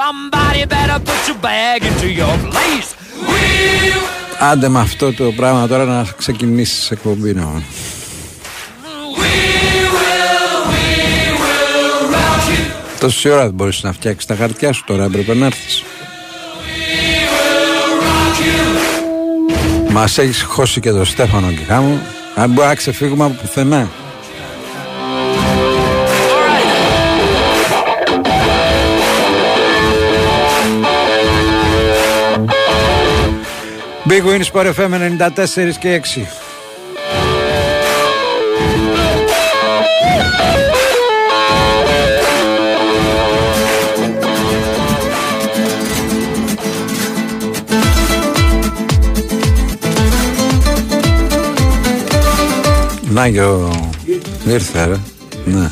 Somebody better put your bag into your place. Άντε με αυτό το πράγμα τώρα να ξεκινήσεις εκπομπή να. Τόση ώρα δεν μπορείς να φτιάξεις τα χαρτιά σου τώρα έπρεπε να έρθεις Μας έχεις χώσει και το Στέφανο και χάμω Αν μπορεί να ξεφύγουμε από πουθενά Big Win Sport FM 94 και 6 Να γιο. Ήρθε, ρε. Ναι.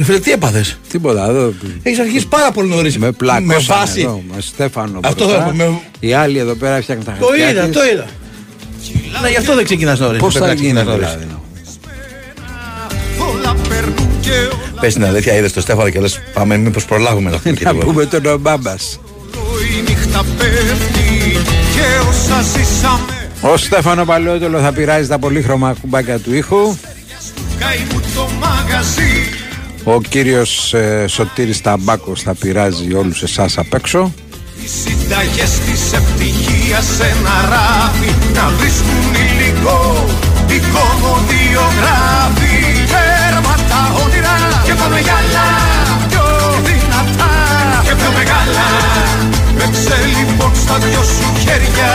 Ε, Φίλε, τι έπαθες; Τίποτα. Εδώ... Έχεις αρχίσει πάρα πολύ νωρίς. Με πλάκωσαν Με βάση. εδώ, με Στέφανο Αυτό μπροστά. θα- με- Οι άλλοι εδώ πέρα φτιάχνουν τα Το χαρτιά είδα, της. το είδα. Ναι, γι' αυτό δεν ξεκινάς νωρίς. Πώς θα γίνει δηλαδή; Πες την αλήθεια, είδες το Στέφανο και λες: Πάμε, μήπως προλάβουμε να πούμε και Να τίποτα. πούμε τον Ομπάμπας. Η νύχτα πέφτει και όσα ζήσαμε Ο Στέφανο Παλαιότολο θα πειράζει τα πολύχρωμα κουμπάκια του ήχου. Καεί μου το μαγαζί Ο κύριος ε, Σωτήρης Ταμπάκος θα πειράζει όλους εσάς απ' έξω. Οι συνταγές της ευτυχίας σε ένα ράφι Να βρίσκουν υλικό η κομμωδιογράφη Τέρμα τα όνειρα και πάμε για άλλα Πιο δυνατά. Και πιο μεγάλα Παίξε λοιπόν στα δυο σου χέρια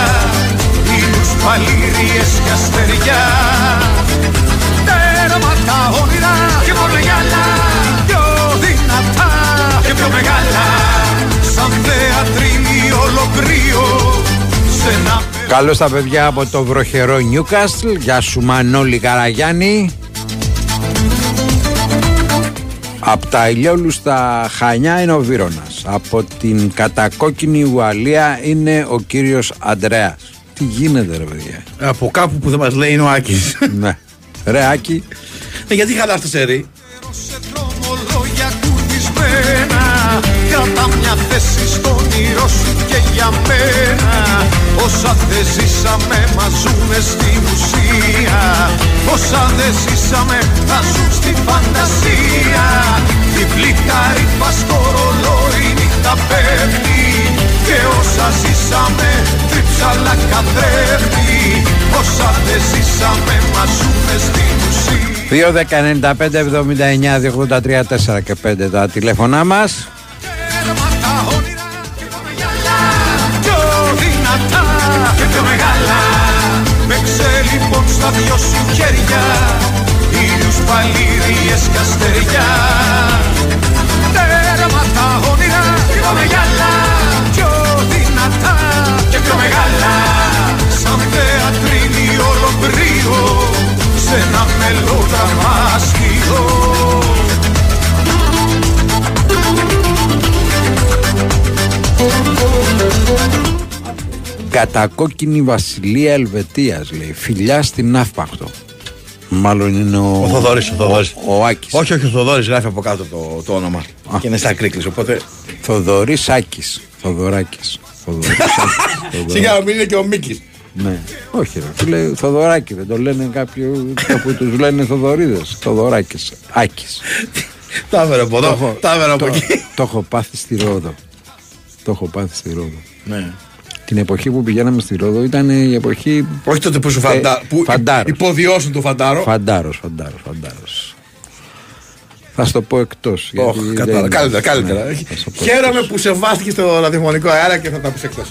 Ήλιους παλήριες και αστεριά Τέρμα τα όνειρα και πάμε για πιο μεγάλα Σαν θεατρίνη ολοκρύο Σε ένα Καλώς τα παιδιά από το βροχερό Νιούκαστλ. Γεια σου Μανώλη Καραγιάννη. Από τα ηλιόλουστα Χανιά είναι ο Βύρονας. Από την κατακόκκινη Ουαλία είναι ο κύριος Αντρέας. Τι γίνεται ρε παιδιά; Από κάπου που δεν μας λέει είναι ο Άκης. ναι. Ρε Άκη, γιατί χαλάς το Κράτα μια θέση στον όνειρο σου και για μένα. Όσα δεν ζήσαμε μας ζουνε στην ουσία Όσα δεν ζήσαμε θα ζουν στη φαντασία. Η πλήκταρη πας στο ρολόι νύχτα πέφτει Και όσα ζήσαμε τρίψαλα καθρέφτη. Όσα δεν ζήσαμε μας ζουνε στην ουσία 2, 10, 95, 79, 283, 4 και 5 τα τηλέφωνά μας. Στα δυο σου χέρια Ήλιους παλήριες και αστεριά Τέρμα τα όνειρα και πάμε για άλλα Πιο δυνατά και πιο μεγάλα. Σαν θεατρίνη ολοκλήρω Σε ένα μελόδραμα Κατακόκκινη Βασιλεία Ελβετίας λέει. Φιλιά στην Ναύπακτο. Μάλλον είναι ο, Ο Θοδωρής, ο Θοδωρής. Ο, ο Άκης. Όχι, όχι, ο Θοδόρη γράφει από κάτω το, το όνομα. Και είναι στα κρίκλι. Οπότε. Θοδωρής Άκης. Θοδωράκης. Θοδωρής Άκης. Σιγά, μην είναι και ο Μίκης. Ναι. Όχι ρε. Του λέει Θοδωράκη. Δεν το λένε κάποιοι που τους λένε Θοδωρίδες. Θοδωράκης. Άκης. Τα έβαλε από Το εδώ, έχω- τα έβαλε από το- εκεί. Το έχω πάθει στη Ρόδο. Το έχω πάθει στη Ρόδο. Ναι. Την εποχή που πηγαίναμε στη Ρόδο ήταν η εποχή Όχι τότε που σου φαντα... Ε, που φαντάρος. υποδιώσουν το φαντάρο. Φαντάρος, φαντάρος, φαντάρος. Θα σου το πω εκτός. γιατί Όχι, δεν κατάλαβα. είναι- Καλύτερα, καλύτερα. Ναι, θα σου το πω Χαίρομαι εκτός. που σεβάστηκε στο ραδιοφωνικό αέρα και θα τα πεις εκτός.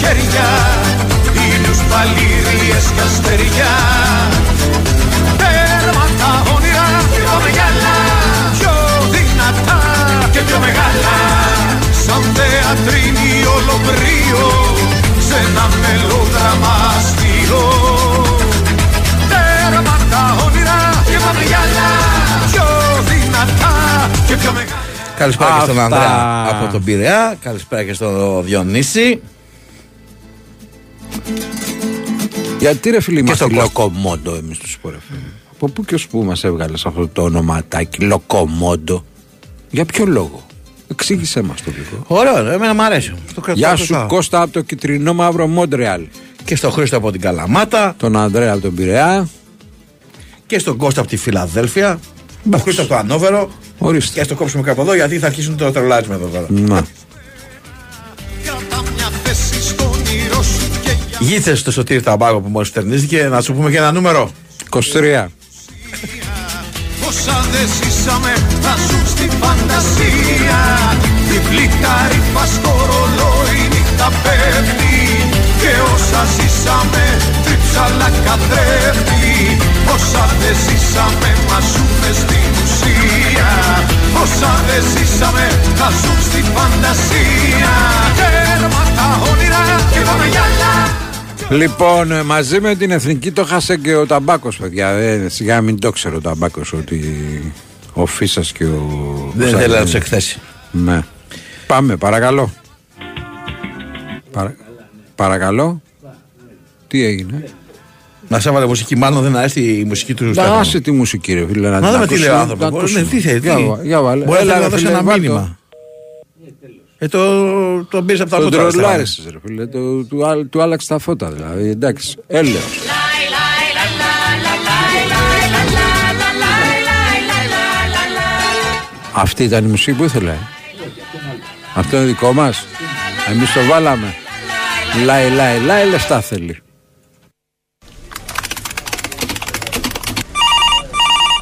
χέρια ήλιους παλίριες και αστεριά Τέρμα τα όνειρα τα μεγάλα πιο δυνατά και πιο μεγάλα. Σαν θεατρίνη ολομπρίο σε ένα μελόδραμα αστείο. Τέρμα τα όνειρα και τα μεγάλα πιο δυνατά και πιο μεγάλα. Καλησπέρα και στον Ανδρέα από τον Πειραιά. Καλησπέρα και στον Διονύση. Γιατί ρε φίλοι είμαστε στο Κώστα. λοκομόντο εμείς τους Sport FM. Από πού και ως πού μας έβγαλες αυτό το ονοματάκι λοκομόντο; Για ποιο λόγο; Εξήγησέ μας το λίγο. Ωραίο, ρε, εμένα μου αρέσει. Στο κρατάω Γεια το σου κάνω. Κώστα από το κυτρινό μαύρο Μόντρεαλ. Και στον Χρήστο από την Καλαμάτα. Τον Ανδρέα από τον Πειραιά. Και στον Κώστα από τη Φιλαδέλφια. Τον Χρήστο από το Ανόβερο. Ορίστε. Και ας το κόψουμε κάπου εδώ γιατί θα αρχίσουν το τρελάρισμα εδώ πέρα. Να. Γίτσε στο Σωτήρι Ταμπάκο που μόλις φτερνίστηκε, να σου πούμε και ένα νούμερο. 23. Όσα δεν ζήσαμε θα ζουν στη φαντασία. Διπλή καρύφα στο ρολόι νύχτα πέφτει. Και όσα ζήσαμε τρίψαλα καθρέφτη. Όσα δεν ζήσαμε μας ζουνε στην ουσία. Όσα δεν ζήσαμε θα ζουν στη φαντασία. Τέρμα τα όνειρα και πάμε για άλλα Λοιπόν, ε, μαζί με την εθνική το χάσε και ο Ταμπάκος, παιδιά. Ε, σιγά μην το ξέρω ο Ταμπάκος ότι ο Φίσας και ο. Δεν θέλει να τους εκθέσει. Ναι. Πάμε, παρακαλώ. Παρα... Παρακαλώ. Τι έγινε; Να σε έβαλε μουσική, μάλλον δεν αρέσει η μουσική του Να Στέφανου. άσε τη μουσική, ρε φίλε. Να, Να την δούμε τι λέει ο ακούσουμε, άνθρωπος. να ακούσουμε. Ναι, τι θέλει, Για, τι- βα- για βάλε. Μπορεί Έλα, να ρε δώσει φίλε, ένα βάλ' το. μήνυμα. Ε, το, το πήρε από τα Τον μούτρα. Στέφανε. τρολάρισες ρε φίλε, το, του, άλλ- του άλλαξε τα φώτα δηλαδή, εντάξει, έλεος. Αυτή ήταν η μουσική που ήθελε. Αυτό είναι δικό μας. Εμείς το βάλαμε. Λάι, λάι, λάι, λεφτά θέλει.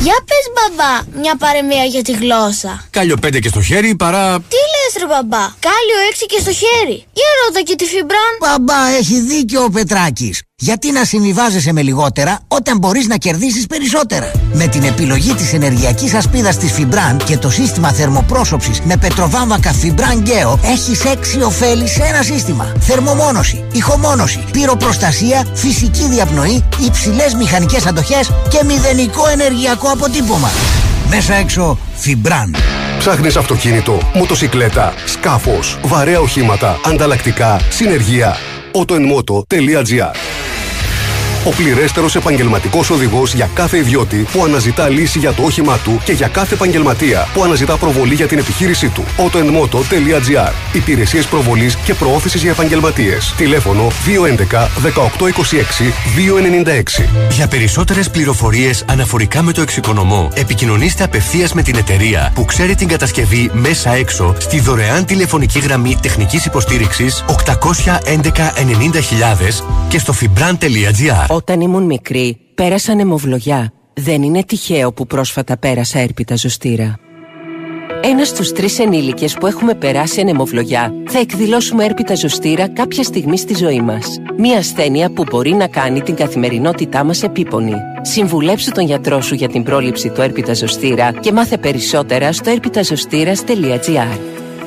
Για πες μπαμπά, μια παρεμία για τη γλώσσα. Κάλιο πέντε και στο χέρι παρά. Τι λες ρε μπαμπά, κάλιο έξι και στο χέρι. Για ρώτα και τη φιμπράν. Μπαμπά, έχει δίκιο ο Πετράκης. Γιατί να συμβιβάζεσαι με λιγότερα όταν μπορείς να κερδίσεις περισσότερα; Με την επιλογή της ενεργειακής ασπίδας της Fibran και το σύστημα θερμοπρόσωψης με πετροβάμβακα Fibran Geo, έχεις έξι ωφέλη σε ένα σύστημα. Θερμομόνωση, ηχομόνωση, πυροπροστασία, φυσική διαπνοή, υψηλές μηχανικές αντοχές και μηδενικό ενεργειακό αποτύπωμα. Μέσα έξω Fibran. Ψάχνεις αυτοκίνητο, μοτοσικλέτα, σκάφος, βαρέα οχήματα, ανταλλακτικά, συνεργεία. autoenmoto.gr Ο πληρέστερος επαγγελματικός οδηγός για κάθε ιδιώτη που αναζητά λύση για το όχημά του και για κάθε επαγγελματία που αναζητά προβολή για την επιχείρησή του. autoenmoto.gr Υπηρεσίες προβολής και προώθησης για επαγγελματίες. Τηλέφωνο 211 1826 296 Για περισσότερες πληροφορίες αναφορικά με το εξοικονομώ, επικοινωνήστε απευθείας με την εταιρεία που ξέρει την κατασκευή μέσα έξω στη δωρεάν τηλεφωνική γραμμή τεχνικής υποστήριξης 811 90.000 και στο fibran.gr. Όταν ήμουν μικρή, πέρασα νεμοβλογιά. Δεν είναι τυχαίο που πρόσφατα πέρασα έρπιτα ζωστήρα. Ένας στους τρεις ενήλικες που έχουμε περάσει ανεμοβλογιά θα εκδηλώσουμε έρπιτα ζωστήρα κάποια στιγμή στη ζωή μας. Μία ασθένεια που μπορεί να κάνει την καθημερινότητά μας επίπονη. Συμβουλέψου τον γιατρό σου για την πρόληψη του έρπιτα ζωστήρα και μάθε περισσότερα στο έρπιταζωστήρα.gr.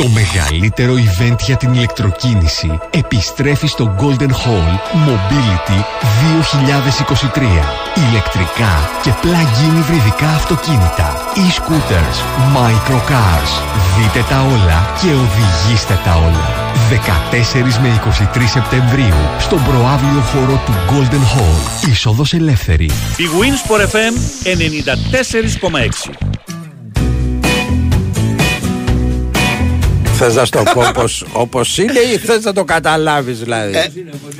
Το μεγαλύτερο event για την ηλεκτροκίνηση επιστρέφει στο Golden Hall Mobility 2023. Ηλεκτρικά και plug-in υβριδικά αυτοκίνητα, e-scooters, microcars. Δείτε τα όλα και οδηγήστε τα όλα. 14 με 23 Σεπτεμβρίου στον προάβλιο χώρο του Golden Hall. Είσοδος ελεύθερη. Η Winsport FM 94,6. Θες να στο πω όπως, όπως είναι ή θες να το καταλάβεις δηλαδή;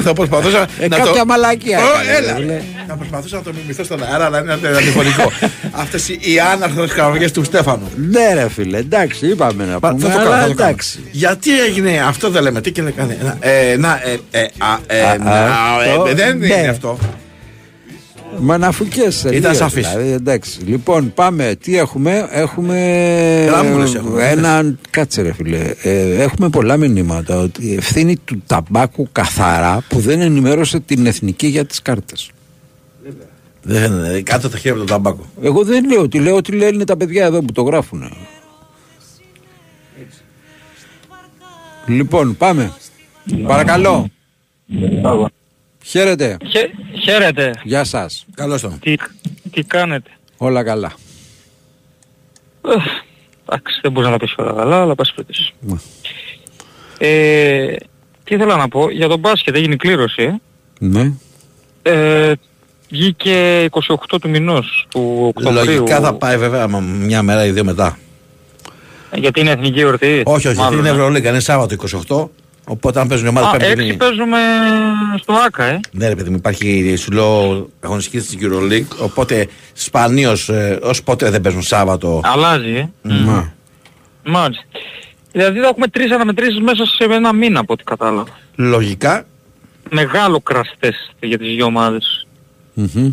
Θα προσπαθούσα Ε, να κάποια το... μαλακία Ω, έκανε, έλα. δηλαδή. Θα προσπαθούσα να το μιμηθώ στον αέρα, αλλά είναι αντιφωνικό. Αυτές οι οι άναρθρες κραυγές του Στέφανου. Ναι ρε φίλε, εντάξει είπαμε να Πα- πούμε, Θα το κάνω, αλλά θα το κάνω. εντάξει. Γιατί έγινε αυτό δεν λέμε, τι και κάνει. Να, ε, να, ε, ε, α, ε, Α, να, αυτό, ε, δεν ναι. είναι αυτό. Μα να φουκές Ήταν σαφής. Δηλαδή, εντάξει. Λοιπόν, πάμε. Τι έχουμε; Έχουμε. Γράμμουλες έχουμε, Έναν. Κάτσε, ρε φίλε. Ε, έχουμε πολλά μηνύματα. Ότι η ευθύνη του ταμπάκου καθαρά που δεν ενημέρωσε την εθνική για τις κάρτες. Δεν είναι, κάτω τα χέρια από τον ταμπάκο. Εγώ δεν λέω ότι λέω ότι λένε τα παιδιά εδώ που το γράφουν. Λοιπόν, πάμε. Παρακαλώ. Χαίρετε. Χαίρετε. Γεια σας. Καλώς τον. Τι, τι κάνετε; Όλα καλά. Εχ, Εντάξει, δεν μπορεί να τα πεις όλα καλά, αλλά πας περιπτώσει. Ναι. Ε, τι ήθελα να πω, για τον μπάσκετ έγινε η κλήρωση. ε. Ναι. Ε, βγήκε 28 του μηνός του Οκτωβρίου. Λογικά θα πάει βέβαια μα, μια μέρα ή δύο μετά. Γιατί είναι εθνική εορτή. Όχι, όχι, γιατί Μάλλον, είναι ε. Ευρωλίγκα, είναι Σάββατο 28. Οπότε αν παίζουν οι ομάδες Α, πέμπτη έξι είναι- παίζουμε στο ΆΚΑ, ε. Ναι, ρε παιδί μου, υπάρχει σου λέω αγωνιστική στην Euroleague. Οπότε σπανίως ε, ως ποτέ δεν παίζουν Σάββατο. Αλλάζει, ε. Μα. Μάλιστα. Δηλαδή θα έχουμε τρεις αναμετρήσεις μέσα σε ένα μήνα από ό,τι κατάλαβα. Λογικά. Μεγάλο κραστές για τις δύο ομάδες.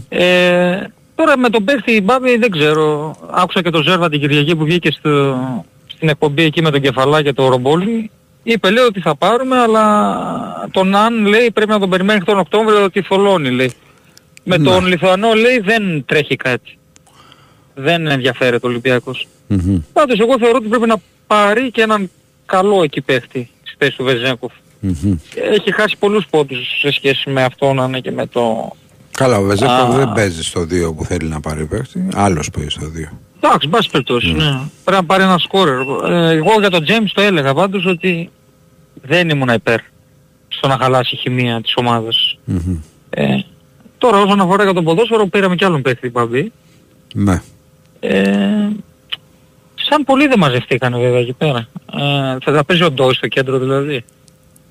Ε, τώρα με τον παίχτη Μπάμπη δεν ξέρω. Άκουσα και τον Ζέρβα την Κυριακή που βγήκε στο, στην εκπομπή εκεί με τον Κεφαλά και το Ρομπόλι. Είπε λέει ότι θα πάρουμε αλλά τον Αν λέει πρέπει να τον περιμένει τον Οκτώβριο ότι θολώνει λέει. Με τον Λιθουανό λέει δεν τρέχει κάτι. Δεν ενδιαφέρεται ο Ολυμπιακός. Πάντως εγώ θεωρώ ότι πρέπει να πάρει και έναν καλό εκεί παίχτη στη θέση του Βεζέγκοφ. Έχει χάσει πολλούς πόντους σε σχέση με αυτόν αν και με το... Καλά, ο Βεζέκο Α. δεν παίζει στο 2 που θέλει να πάρει παίχτη. Άλλος παίζει στο 2. Εντάξει, μπας περιπτώσει, ναι. Πρέπει να πάρει ένα σκόρερ. Ε, εγώ για τον James το έλεγα πάντως ότι δεν ήμουν υπέρ στο να χαλάσει η χημεία της ομάδας. Ε, τώρα όσον αφορά για τον ποδόσφαιρο πήραμε κι άλλον παίχτη Μπαμπή. Ναι. Ε, σαν πολλοί δεν μαζευτήκαν βέβαια εκεί πέρα. Ε, θα τα παίζει ο Ντόι στο κέντρο δηλαδή.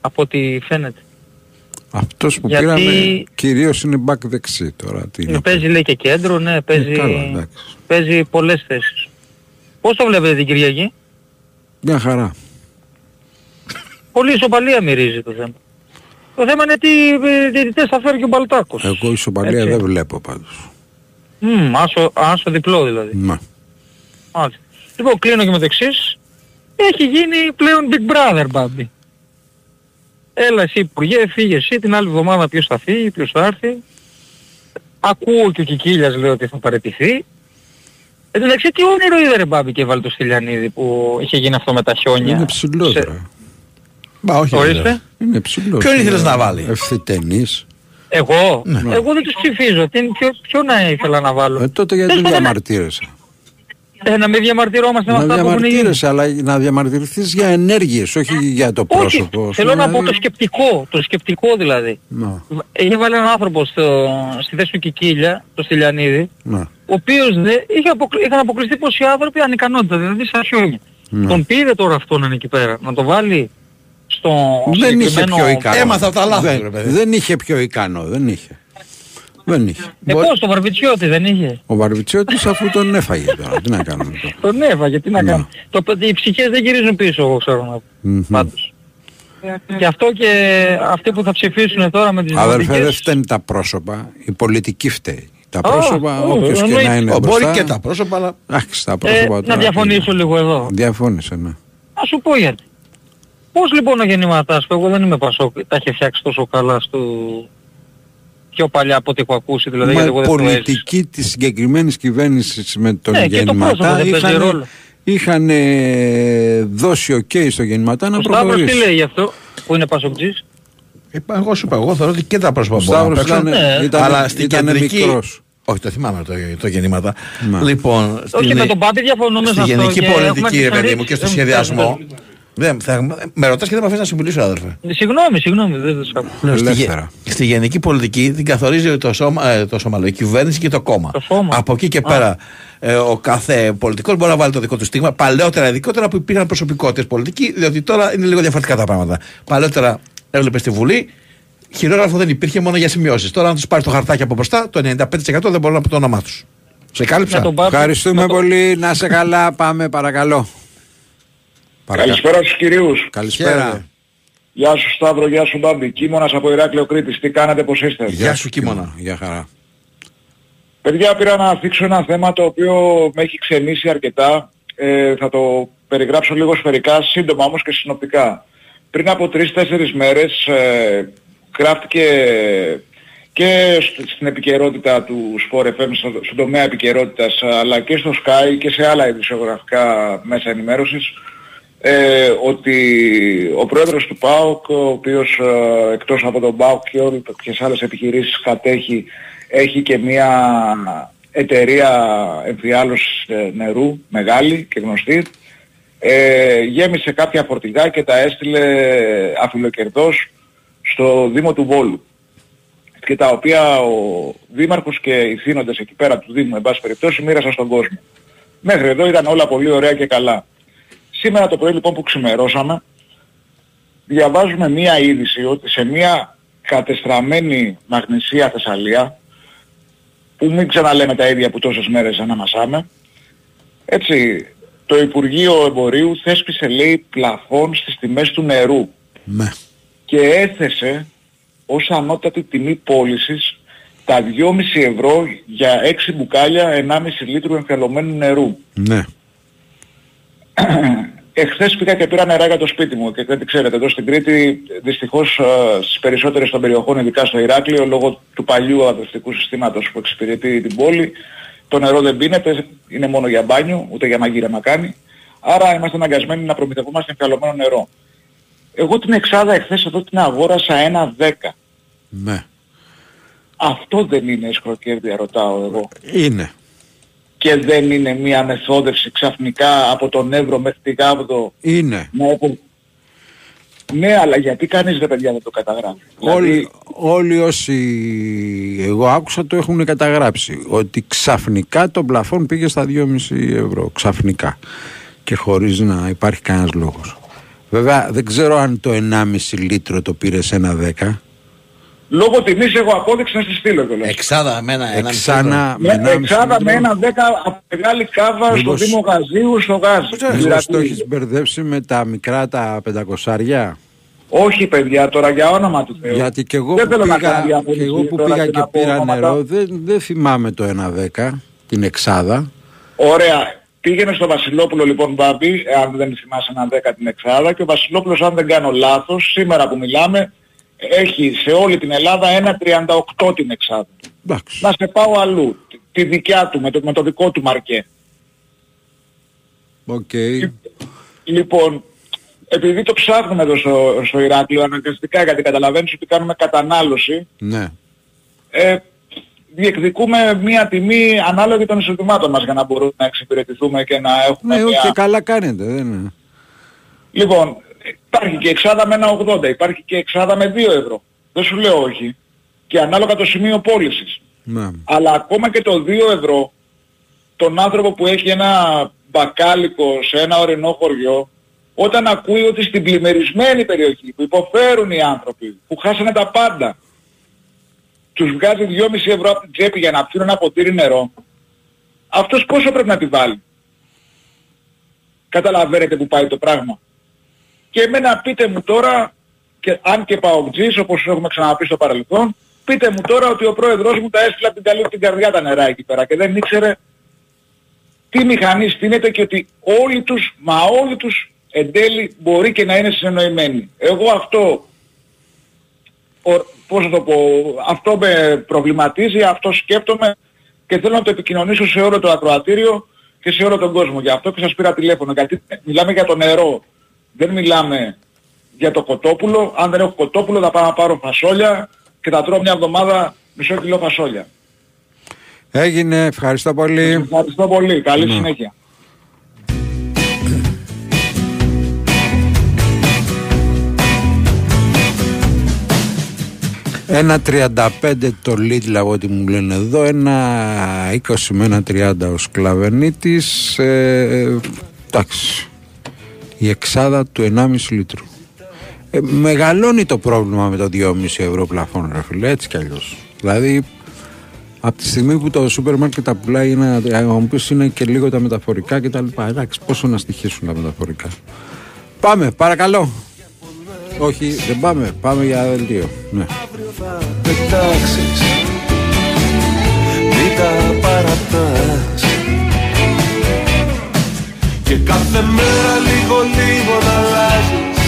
Από ό,τι φαίνεται. Αυτός που Γιατί- πήραμε κυρίως είναι back δεξί τώρα. Τι Ναι, να παίζει λέει και κέντρο, ναι, παίζει, καλά, εντάξει. παίζει πολλές θέσεις. Πώς το βλέπετε την Κυριακή; Μια χαρά. Πολύ ισοπαλία μυρίζει το θέμα. Το θέμα είναι τι ε, διαιτητές θα φέρει και ο Μπαλτάκος. Εγώ ισοπαλία Έτσι. δεν βλέπω πάντως. Μμμ, άσο, άσο διπλό δηλαδή. Ναι. Μάλιστα. Λοιπόν, κλείνω και με το εξής. Έχει γίνει πλέον Big Brother, Μπάμπη. Έλα εσύ Υπουργέ, φύγε εσύ, την άλλη εβδομάδα ποιος θα φύγει, ποιος θα έρθει. Ακούω και ο Κικίλιας λέει ότι θα παραιτηθεί. Εν τω μεταξύ τι όνειρο είδε ρε Μπάμπη και έβαλε το Στυλιανίδη που είχε γίνει αυτό με τα χιόνια; Είναι ψηλό Σε- τώρα. Μα όχι. Ορίστε. βέβαια. Είναι ψηλό. Ποιον ήθελες να βάλει; Ευθυτενής. Εγώ, Ναι. εγώ δεν τους ψηφίζω. Τι, ποιο, ποιο να ήθελα να βάλω; Ε, τότε γιατί Δεν δεν στο θέμα- διαμαρτύρεσαι; Ε, να μην διαμαρτυρόμαστε με Να αυτά που έχουν γίνει. διαμαρτύρεσαι, αλλά να διαμαρτυρηθείς για ενέργειες, όχι για το Όχι, πρόσωπο. θέλω να πω Δηλαδή, το σκεπτικό, το σκεπτικό δηλαδή. Να, Είχε βάλει έναν άνθρωπο στο, στη θέση του Κικίλια, το Στυλιανίδη, να. ο οποίος δε, είχε αποκλει, είχαν αποκλειστεί πόσοι άνθρωποι ανικανότητα, δηλαδή στα χιόνια. Ναι. Τον πήρε τώρα αυτόν είναι εκεί πέρα, να το βάλει; Στο Δεν είχε συγκεκριμένο- πιο ικανό. Έμαθα από τα λάθη, Δεν- ρε παιδί. Δεν είχε πιο ικανό, δεν είχε. Δεν είχε. Ε, πώς, το Βαρβιτσιώτη δεν είχε; Ο Βαρβιτσιώτης αφού τον έφαγε τώρα. Τι να κάνουμε τώρα. Τον έφαγε, τι να Ναι. κάνει. Το, οι ψυχές δεν γυρίζουν πίσω, εγώ ξέρω να πω. Μμμ. Πάντως. Γι' αυτό και αυτοί που θα ψηφίσουν τώρα με τις Αδερφέ, δεν δημοτικές... φταίνουν τα πρόσωπα. Η πολιτική φταίει. Τα Α, πρόσωπα, ω, όποιος και εννοείται. να είναι Ω, Μπορεί μπροστά. και τα πρόσωπα, αλλά Εντάξει, τα Ε, πρόσωπα να τώρα, διαφωνήσω τι- λίγο εδώ. Διαφώνησε, ναι. Να σου πω γιατί. Πώς λοιπόν ο γεννηματάς που εγώ δεν είμαι πασόκ, τα είχε φτιάξει τόσο καλά στο πιο παλιά από ό,τι έχω ακούσει, δηλαδή Μα γιατί εγώ η δεν το έζησα. πολιτική της συγκεκριμένης κυβέρνησης με τον Ναι, και το πρόσωπο Γεννηματά δεν παίζει είχαν, ρόλο. είχαν ε, δώσει οκ στο γεννηματά να Ο Σταύρος τι προχωρήσει. λέει γι' αυτό που είναι πασοκτζής; Είπα, εγώ σου είπα, εγώ θεωρώ ότι και τα πρόσωπα Ο μπορούν να Σταύρος παίξουν. ήταν- ήταν- αλλά στην ήταν κεντρική. μικρός. Όχι, το θυμάμαι το, το γεννήματα. Μα. Λοιπόν, Όχι με τον Πάτη διαφωνούμε σε στη αυτό. γενική και έχουμε πολιτική, ρε παιδί μου, και στο εξελίξει. σχεδιασμό. Δεν, θα, με ρωτάς και δεν με αφήνεις να συμπλήσω, αδερφέ. Συγγνώμη, συγγνώμη, δεν το σκάφω. Λέω, στη, Ελεύθερα. γε- στη γενική πολιτική την καθορίζει το σώμα, ε, το σώμα, λέω, η κυβέρνηση και το κόμμα. Το σώμα. Από εκεί και πέρα ε, ο κάθε πολιτικός μπορεί να βάλει το δικό του στίγμα. Παλαιότερα, ειδικότερα που υπήρχαν προσωπικότητες πολιτικοί, διότι τώρα είναι λίγο διαφορετικά τα πράγματα. Παλαιότερα έβλεπες στη Βουλή, χειρόγραφο δεν υπήρχε μόνο για σημειώσεις. Τώρα, αν τους πάρεις το χαρτάκι από μπροστά, το 95% δεν μπορούν να πει το όνομά του. Σε κάλυψα. Με τον Πάτη- Ευχαριστούμε με τον- πολύ. Να σε καλά. Πάμε παρακαλώ. Παρακα- Καλησπέρα στους κυρίους. Καλησπέρα. Γεια σου Σταύρο, γεια σου Μπάμπη. Κίμωνας από Ηράκλειο Κρήτης. Τι κάνετε, πώς είστε; Γεια σου, Κίμωνα. Γεια χαρά. Παιδιά, πήρα να θίξω ένα θέμα το οποίο με έχει ξενήσει αρκετά. Ε, θα το περιγράψω λίγο σφαιρικά, σύντομα όμως και συνοπτικά. Πριν από τρεις-τέσσερις μέρες ε, γράφτηκε και σ- στην επικαιρότητα του Sport FM, στο, στον τομέα επικαιρότητας, αλλά και στο Sky και σε άλλα ειδησιογραφικά μέσα ενημέρωσης, ε, ότι ο πρόεδρος του ΠΑΟΚ, ο οποίος ε, εκτός από τον ΠΑΟΚ και όλες τις άλλες επιχειρήσεις κατέχει, έχει και μια εταιρεία εμφιάλωσης ε, νερού μεγάλη και γνωστή, ε, γέμισε κάποια φορτηγά και τα έστειλε αφιλοκερδός στο Δήμο του Βόλου και τα οποία ο Δήμαρχος και οι θύνοντες εκεί πέρα του Δήμου, εν πάση περιπτώσει, μοίρασαν στον κόσμο. Μέχρι εδώ ήταν όλα πολύ ωραία και καλά. Σήμερα το πρωί λοιπόν που ξημερώσαμε, διαβάζουμε μία είδηση ότι σε μία κατεστραμμένη Μαγνησία Θεσσαλία, που μην ξαναλέμε τα ίδια που τόσες μέρες αναμασάμε, έτσι, το Υπουργείο Εμπορίου θέσπισε λέει πλαφόν στις τιμές του νερού Ναι. και έθεσε ως ανώτατη τιμή πώλησης τα 2,5 ευρώ για 6 μπουκάλια 1,5 λίτρου εμφιαλωμένου νερού. Ναι. Εχθές πήγα και πήρα νερά για το σπίτι μου και δεν ξέρετε εδώ στην Κρήτη δυστυχώς ε, στις περισσότερες των περιοχών ειδικά στο Ηράκλειο λόγω του παλιού αδευτικού συστήματος που εξυπηρετεί την πόλη το νερό δεν πίνεται, είναι μόνο για μπάνιο, ούτε για μαγείρεμα κάνει. Άρα είμαστε αναγκασμένοι να προμηθευόμαστε εμφιαλωμένο νερό. Εγώ την εξάδα εχθές εδώ την αγόρασα 1,10. Ναι. Αυτό δεν είναι ισχροκέρδια ρωτάω εγώ. Είναι. Και δεν είναι μια μεθόδευση ξαφνικά από τον Εύρο μέχρι τη Γάβδο Είναι. να έχω... Ναι, αλλά γιατί κανείς ρε παιδιά δεν το καταγράφει; Όλοι, Δηλαδή, όλοι όσοι εγώ άκουσα το έχουν καταγράψει ότι ξαφνικά το πλαφόν πήγε στα 2,5 ευρώ ξαφνικά και χωρίς να υπάρχει κανένας λόγος βέβαια δεν ξέρω αν το 1,5 λίτρο το πήρε σε ένα 10 λόγω τιμής έχω απόδειξη να στη στείλω κιόλας. Εξάδα με ένα, ένα Εξάνα με Με 1,5 εξάδα με λίτρο ένα 10 από μεγάλη κάβα στο Μήπως- Δήμο Γαζίου στο Γάζι. Μήπως το έχεις μπερδέψει με τα μικρά τα 500 Όχι παιδιά, τώρα για όνομα του Θεού. γιατί και εγώ Δεν που θέλω να πήγα, κάνω και, διαφήμιση εγώ που τώρα πήγα και και να πω πήρα ονόματα. νερό δεν, δεν θυμάμαι το 1,10 την εξάδα Ωραία. Πήγαινε στο Βασιλόπουλο λοιπόν Μπάμπη, αν δεν θυμάσαι ένα 10 την εξάδα και ο Βασιλόπουλος αν δεν κάνω λάθος, σήμερα που μιλάμε, έχει σε όλη την Ελλάδα ένα 38 την εξάδα. Εντάξει. Να σε πάω αλλού, τη- τη δικιά του, με το, με το δικό του μαρκέ. Οκ. Λοιπόν, επειδή το ψάχνουμε εδώ στο, στο Ηράκλειο αναγκαστικά γιατί καταλαβαίνεις ότι κάνουμε κατανάλωση, ναι ε, διεκδικούμε μία τιμή ανάλογη των εισοδημάτων μας για να μπορούμε να εξυπηρετηθούμε και να έχουμε ναι μία... όχι καλά κάνετε δεν είναι Λοιπόν, υπάρχει και εξάδα με ένα 80, υπάρχει και εξάδα με 2 ευρώ. Δεν σου λέω όχι. Και ανάλογα το σημείο πώλησης. ναι. Αλλά ακόμα και το 2 ευρώ, τον άνθρωπο που έχει ένα μπακάλικο σε ένα ορεινό χωριό, όταν ακούει ότι στην πλημμυρισμένη περιοχή που υποφέρουν οι άνθρωποι, που χάσανε τα πάντα, τους βγάζει 2,5 ευρώ από την τσέπη για να πιούν ένα ποτήρι νερό, αυτός πόσο πρέπει να τη βάλει; Καταλαβαίνετε που πάει το πράγμα. Και εμένα πείτε μου τώρα, και αν και παοκτζής όπως έχουμε ξαναπεί στο παρελθόν, πείτε μου τώρα ότι ο πρόεδρος μου τα έστειλε από την καλή την καρδιά τα νερά εκεί πέρα και δεν ήξερε τι μηχανή στείνεται και ότι όλοι τους, μα όλοι τους εν τέλει μπορεί και να είναι συνεννοημένοι. Εγώ αυτό, ο, πώς να το πω, αυτό με προβληματίζει, αυτό σκέπτομαι και θέλω να το επικοινωνήσω σε όλο το ακροατήριο και σε όλο τον κόσμο. Γι' αυτό και σας πήρα τηλέφωνο, γιατί μιλάμε για το νερό. Δεν μιλάμε για το κοτόπουλο. Αν δεν έχω κοτόπουλο θα πάω να πάρω φασόλια και θα τρώω μια εβδομάδα μισό κιλό φασόλια. Έγινε, ευχαριστώ πολύ. Ευχαριστώ πολύ. Καλή Ναι. συνέχεια. Ένα 35 το Lidl από ό,τι μου λένε εδώ, ένα 20 με ένα 30 ο Σκλαβενίτης, ε, εντάξει, η εξάδα του 1,5 λίτρου. Ε, μεγαλώνει το πρόβλημα με το 2,5 ευρώ πλαφόν, ρε φίλε, έτσι κι αλλιώς. Δηλαδή, από τη στιγμή που το σούπερ μάρκετ τα πουλάει, είναι, να μου πεις είναι και λίγο τα μεταφορικά κτλ. Εντάξει, πόσο να στοιχήσουν τα μεταφορικά. Πάμε, παρακαλώ. Όχι, δεν πάμε. Πάμε για δελτίο. Ναι. πετάξεις Μην τα παρατάς Και κάθε μέρα λίγο λίγο να αλλάζεις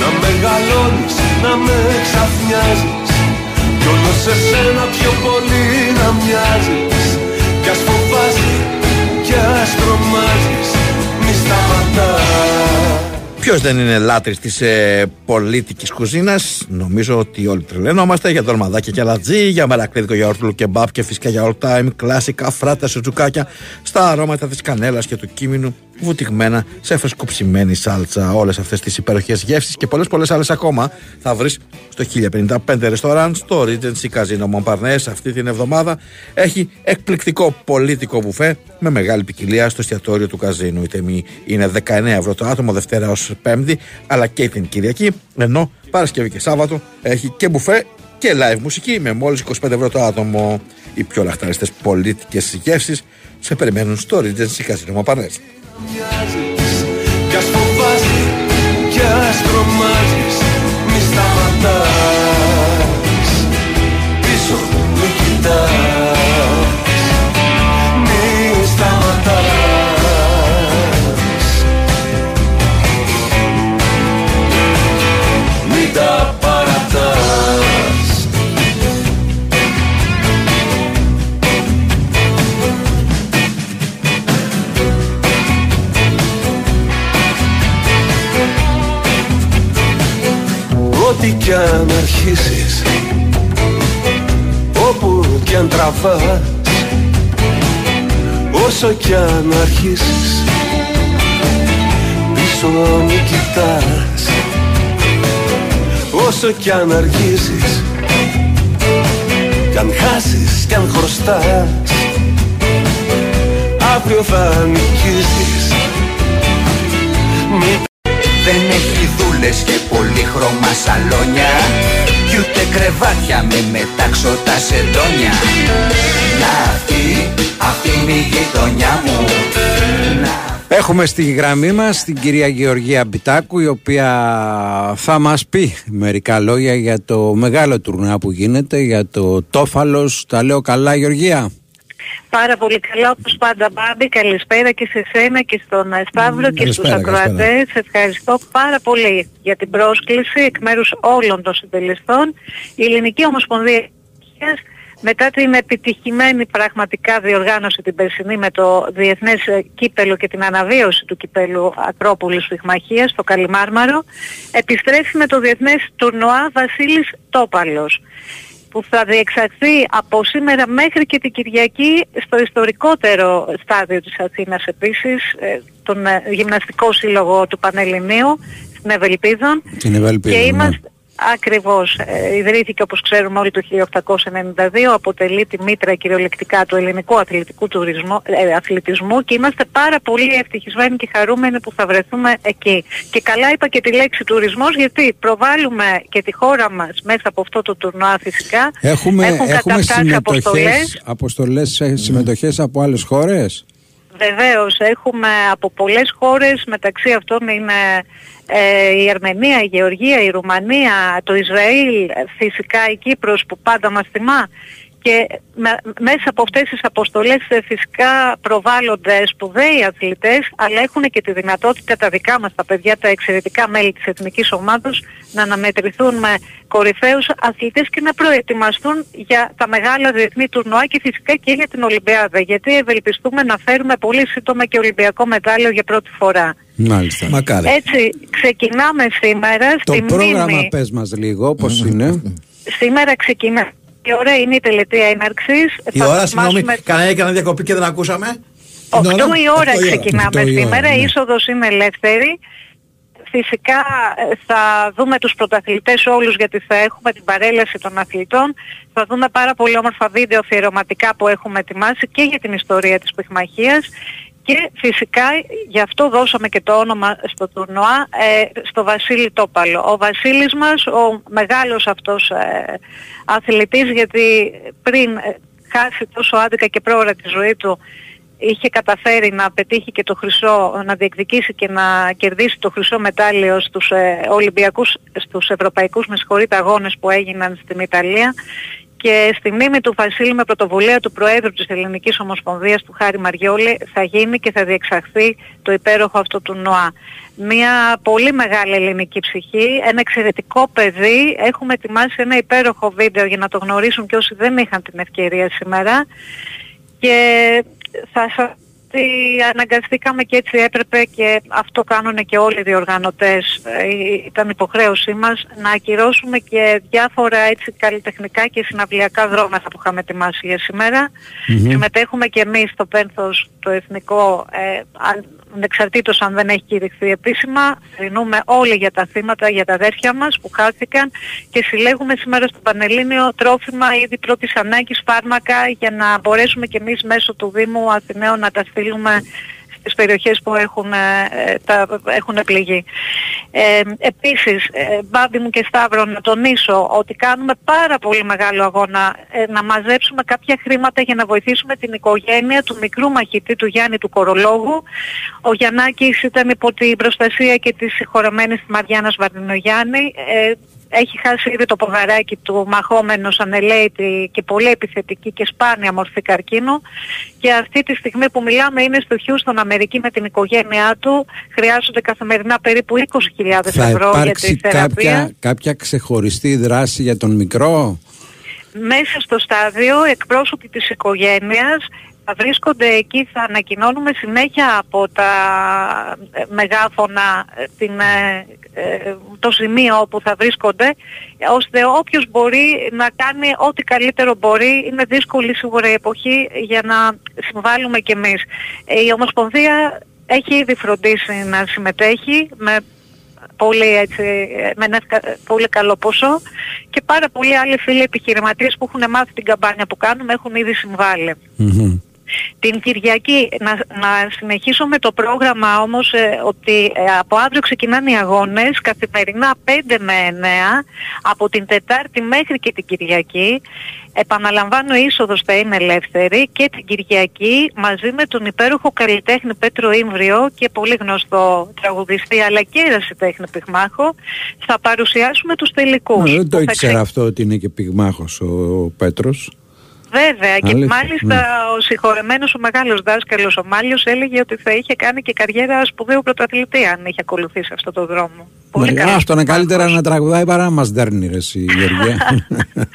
Να μεγαλώνεις, να με ξαφνιάζεις. Κι όλος σε σένα πιο πολύ να μοιάζεις. Κι ας φοβάσαι, κι ας τρομάζεις. Μη σταματάς. Ποιος δεν είναι λάτρης της ε, πολίτικη κουζίνας, νομίζω ότι όλοι τρελαίνομαστε για δολμαδάκια και αλατζή, για μερακλίδικο γιαούρτουλο κεμπάπ και φυσικά για all time, κλασικά φράτα σουτζουκάκια, στα αρώματα της κανέλας και του κίμινου, βουτυγμένα σε φρεσκοψημένη σάλτσα. Όλες αυτές τις υπέροχες γεύσεις και πολλές πολλές άλλες ακόμα θα βρεις στο 1055 ρεστοράν, στο Regency Casino Montparnasse αυτή την εβδομάδα. Έχει εκπληκτικό πολίτικο μπουφέ με μεγάλη ποικιλία στο εστιατόριο του καζίνου. Η τιμή είναι 19 ευρώ το άτομο Δευτέρα ως Πέμπτη, αλλά και την Κυριακή. Ενώ Παρασκευή και Σάββατο έχει και μπουφέ και live μουσική με μόλις 25 ευρώ το άτομο. Οι πιο λαχταριστές πολίτικες γεύσεις σε περιμένουν στο Regency Casino Montparnasse. Μοιάζεις. Κι ας φοβάσαι κι ας τρομάζεις κι αν αρχίσεις. Όπου κι αν τραβάς Όσο κι αν αρχίσεις Πίσω μη κοιτάς Όσο κι αν αργήσεις Κι αν χάσεις κι αν χρωστάς Αύριο θα νικήσεις. Μη Δεν έχει δούλες και πολύχρωμα σαλόνια Κι ούτε κρεβάτια με μετάξωτα σεντόνια Να αυτή, αυτή είναι η γειτονιά μου Έχουμε στη γραμμή μας την κυρία Γεωργία Μπιτάκου η οποία θα μας πει μερικά λόγια για το μεγάλο τουρνά που γίνεται για το Τόφαλος. Τα λέω καλά Γεωργία; Πάρα πολύ καλά όπως πάντα Μπάμπη. Καλησπέρα και σε σένα και στον ε, Σταύρο και στους καλησπέρα, ακροατές. Ευχαριστώ πάρα πολύ για την πρόσκληση εκ μέρους όλων των συντελεστών. Η Ελληνική Ομοσπονδία Υγείας, μετά την επιτυχημένη πραγματικά διοργάνωση την περσινή με το Διεθνές ε, Κύπελο και την αναβίωση του Κυπέλου Ακρόπολης Φυγμαχίας στο Καλιμάρμαρο, επιστρέφει με το Διεθνές Τουρνουά Βασίλης Τόπαλος που θα διεξαχθεί από σήμερα μέχρι και την Κυριακή στο ιστορικότερο στάδιο της Αθήνας επίσης, ε, τον ε, Γυμναστικό Σύλλογο του Πανελληνίου στην Ευελπίδων. Την Ευελπίδα, Και ναι. είμαστε ακριβώς, ε, ιδρύθηκε όπως ξέρουμε όλοι το 1892, αποτελεί τη μήτρα κυριολεκτικά του ελληνικού αθλητικού τουρισμού, ε, αθλητισμού και είμαστε πάρα πολύ ευτυχισμένοι και χαρούμενοι που θα βρεθούμε εκεί. Και καλά είπα και τη λέξη τουρισμός γιατί προβάλλουμε και τη χώρα μας μέσα από αυτό το τουρνουά φυσικά. Έχουμε, Έχουν έχουμε καταφτάσει αποστολές. συμμετοχές, αποστολές, ε, συμμετοχές από άλλες χώρες; Βεβαίως, έχουμε από πολλές χώρες, μεταξύ αυτών είναι ε, η Αρμενία, η Γεωργία, η Ρουμανία, το Ισραήλ, ε, φυσικά η Κύπρος που πάντα μας θυμά και με- μέσα από αυτές τις αποστολές ε, φυσικά προβάλλονται σπουδαίοι αθλητές αλλά έχουν και τη δυνατότητα τα δικά μας τα παιδιά, τα εξαιρετικά μέλη της εθνικής ομάδος να αναμετρηθούν με κορυφαίους αθλητές και να προετοιμαστούν για τα μεγάλα διεθνή τουρνουά και φυσικά και για την Ολυμπιάδα γιατί ευελπιστούμε να φέρουμε πολύ σύντομα και Ολυμπιακό μετάλλιο για πρώτη φορά. Μάλιστα. Μακάρι. Έτσι, ξεκινάμε σήμερα Το στη πρόγραμμα Μνήμη. πες μας λίγο πώς είναι. Σήμερα ξεκινά. Η ώρα είναι η τελετή έναρξης. Η Θα ώρα, συγγνώμη, θαυμάσουμε- κανένα έκανα διακοπή και δεν ακούσαμε. Οκτώ Την ώρα; η ώρα Οκτώ η ώρα. ξεκινάμε Οκτώ η ώρα, σήμερα, η ναι. είσοδος είναι ελεύθερη. Φυσικά ε, θα δούμε τους πρωταθλητές όλους γιατί θα έχουμε την παρέλαση των αθλητών. Θα δούμε πάρα πολύ όμορφα βίντεο αφιερωματικά που έχουμε ετοιμάσει και για την ιστορία της πυγμαχίας. Και φυσικά γι' αυτό δώσαμε και το όνομα στο τουρνουά ε, στο Βασίλη Τόπαλο. Ο Βασίλης μας, ο μεγάλος αυτός ε, αθλητής γιατί πριν ε, χάσει τόσο άδικα και πρόωρα τη ζωή του είχε καταφέρει να πετύχει και το χρυσό, να διεκδικήσει και να κερδίσει το χρυσό μετάλλιο στους ε, Ολυμπιακούς, στους Ευρωπαϊκούς με συγχωρείτε, αγώνες που έγιναν στην Ιταλία και στη μνήμη του Βασίλη με πρωτοβουλία του Προέδρου της Ελληνικής Ομοσπονδίας του Χάρη Μαριόλη θα γίνει και θα διεξαχθεί το υπέροχο αυτό του ΝΟΑ. Μια πολύ μεγάλη ελληνική ψυχή, ένα εξαιρετικό παιδί. Έχουμε ετοιμάσει ένα υπέροχο βίντεο για να το γνωρίσουν και όσοι δεν είχαν την ευκαιρία σήμερα. Και θα σας ότι αναγκαστήκαμε και έτσι έπρεπε και αυτό κάνουν και όλοι οι διοργανωτές. Ε, Ήταν υποχρέωσή μας να ακυρώσουμε και διάφορα έτσι καλλιτεχνικά και συναυλιακά δρόμματα που είχαμε ετοιμάσει για σήμερα. Μμμ. Συμμετέχουμε και εμείς στο Πένθος το εθνικό, ε, αν- ανεξαρτήτως αν δεν έχει κηρυχθεί επίσημα. Θρηνούμε όλοι για τα θύματα, για τα αδέρφια μας που χάθηκαν και συλλέγουμε σήμερα στο Πανελλήνιο τρόφιμα ήδη πρώτης ανάγκης φάρμακα για να μπορέσουμε και εμείς μέσω του Δήμου Αθηναίων να τα στείλουμε στις περιοχές που έχουν, ε, τα, έχουν πληγεί. Ε, επίσης, ε, Μπάμπη μου και Σταύρο, να τονίσω ότι κάνουμε πάρα πολύ μεγάλο αγώνα ε, να μαζέψουμε κάποια χρήματα για να βοηθήσουμε την οικογένεια του μικρού μαχητή του Γιάννη του Κορολόγου. Ο Γιαννάκης ήταν υπό την προστασία και της συγχωρεμένης Μαριάννας Βαρδινογιάννη. Ε, έχει χάσει ήδη το ποδαράκι του μαχόμενος ανελαίτη και πολύ επιθετική και σπάνια μορφή καρκίνου και αυτή τη στιγμή που μιλάμε είναι στο Χιούστον Αμερική με την οικογένειά του χρειάζονται καθημερινά περίπου 20.000 Θα ευρώ για υπάρξει τη θεραπεία. κάποια, κάποια ξεχωριστή δράση για τον μικρό; Μέσα στο στάδιο εκπρόσωποι της οικογένειας θα βρίσκονται εκεί, θα ανακοινώνουμε συνέχεια από τα ε, μεγάφωνα ε, την, ε, ε, το σημείο όπου θα βρίσκονται ώστε όποιος μπορεί να κάνει ό,τι καλύτερο μπορεί. Είναι δύσκολη σίγουρα η εποχή για να συμβάλλουμε κι εμείς. Ε, Η Ομοσπονδία έχει ήδη φροντίσει να συμμετέχει με πολύ, έτσι, με ένα ευκα- πολύ καλό ποσό και πάρα πολλοί άλλοι φίλοι επιχειρηματίες που έχουν μάθει την καμπάνια που κάνουμε έχουν ήδη συμβάλει. Την Κυριακή να, να συνεχίσω με το πρόγραμμα όμως ε, ότι ε, από αύριο ξεκινάνε οι αγώνες καθημερινά 5 με 9 από την Τετάρτη μέχρι και την Κυριακή. Επαναλαμβάνω η είσοδος θα είναι ελεύθερη και την Κυριακή μαζί με τον υπέροχο καλλιτέχνη Πέτρο Ήμβριο και πολύ γνωστό τραγουδιστή αλλά και ερασιτέχνη πυγμάχο θα παρουσιάσουμε τους τελικούς. Ε, δεν το που θα ήξερα αυτό ότι είναι και πυγμάχος ο, ο Πέτρος. Βέβαια και Αλήθεια, μάλιστα ναι. ο συγχωρεμένος ο μεγάλος δάσκαλος ο Μάλιος έλεγε ότι θα είχε κάνει και καριέρα σπουδαίου πρωταθλητή αν είχε ακολουθήσει αυτό το δρόμο. Πολύ Ναι, καλός αυτό είναι καλύτερα να τραγουδάει παρά να μας δέρνει ρε εσύ Γεωργία.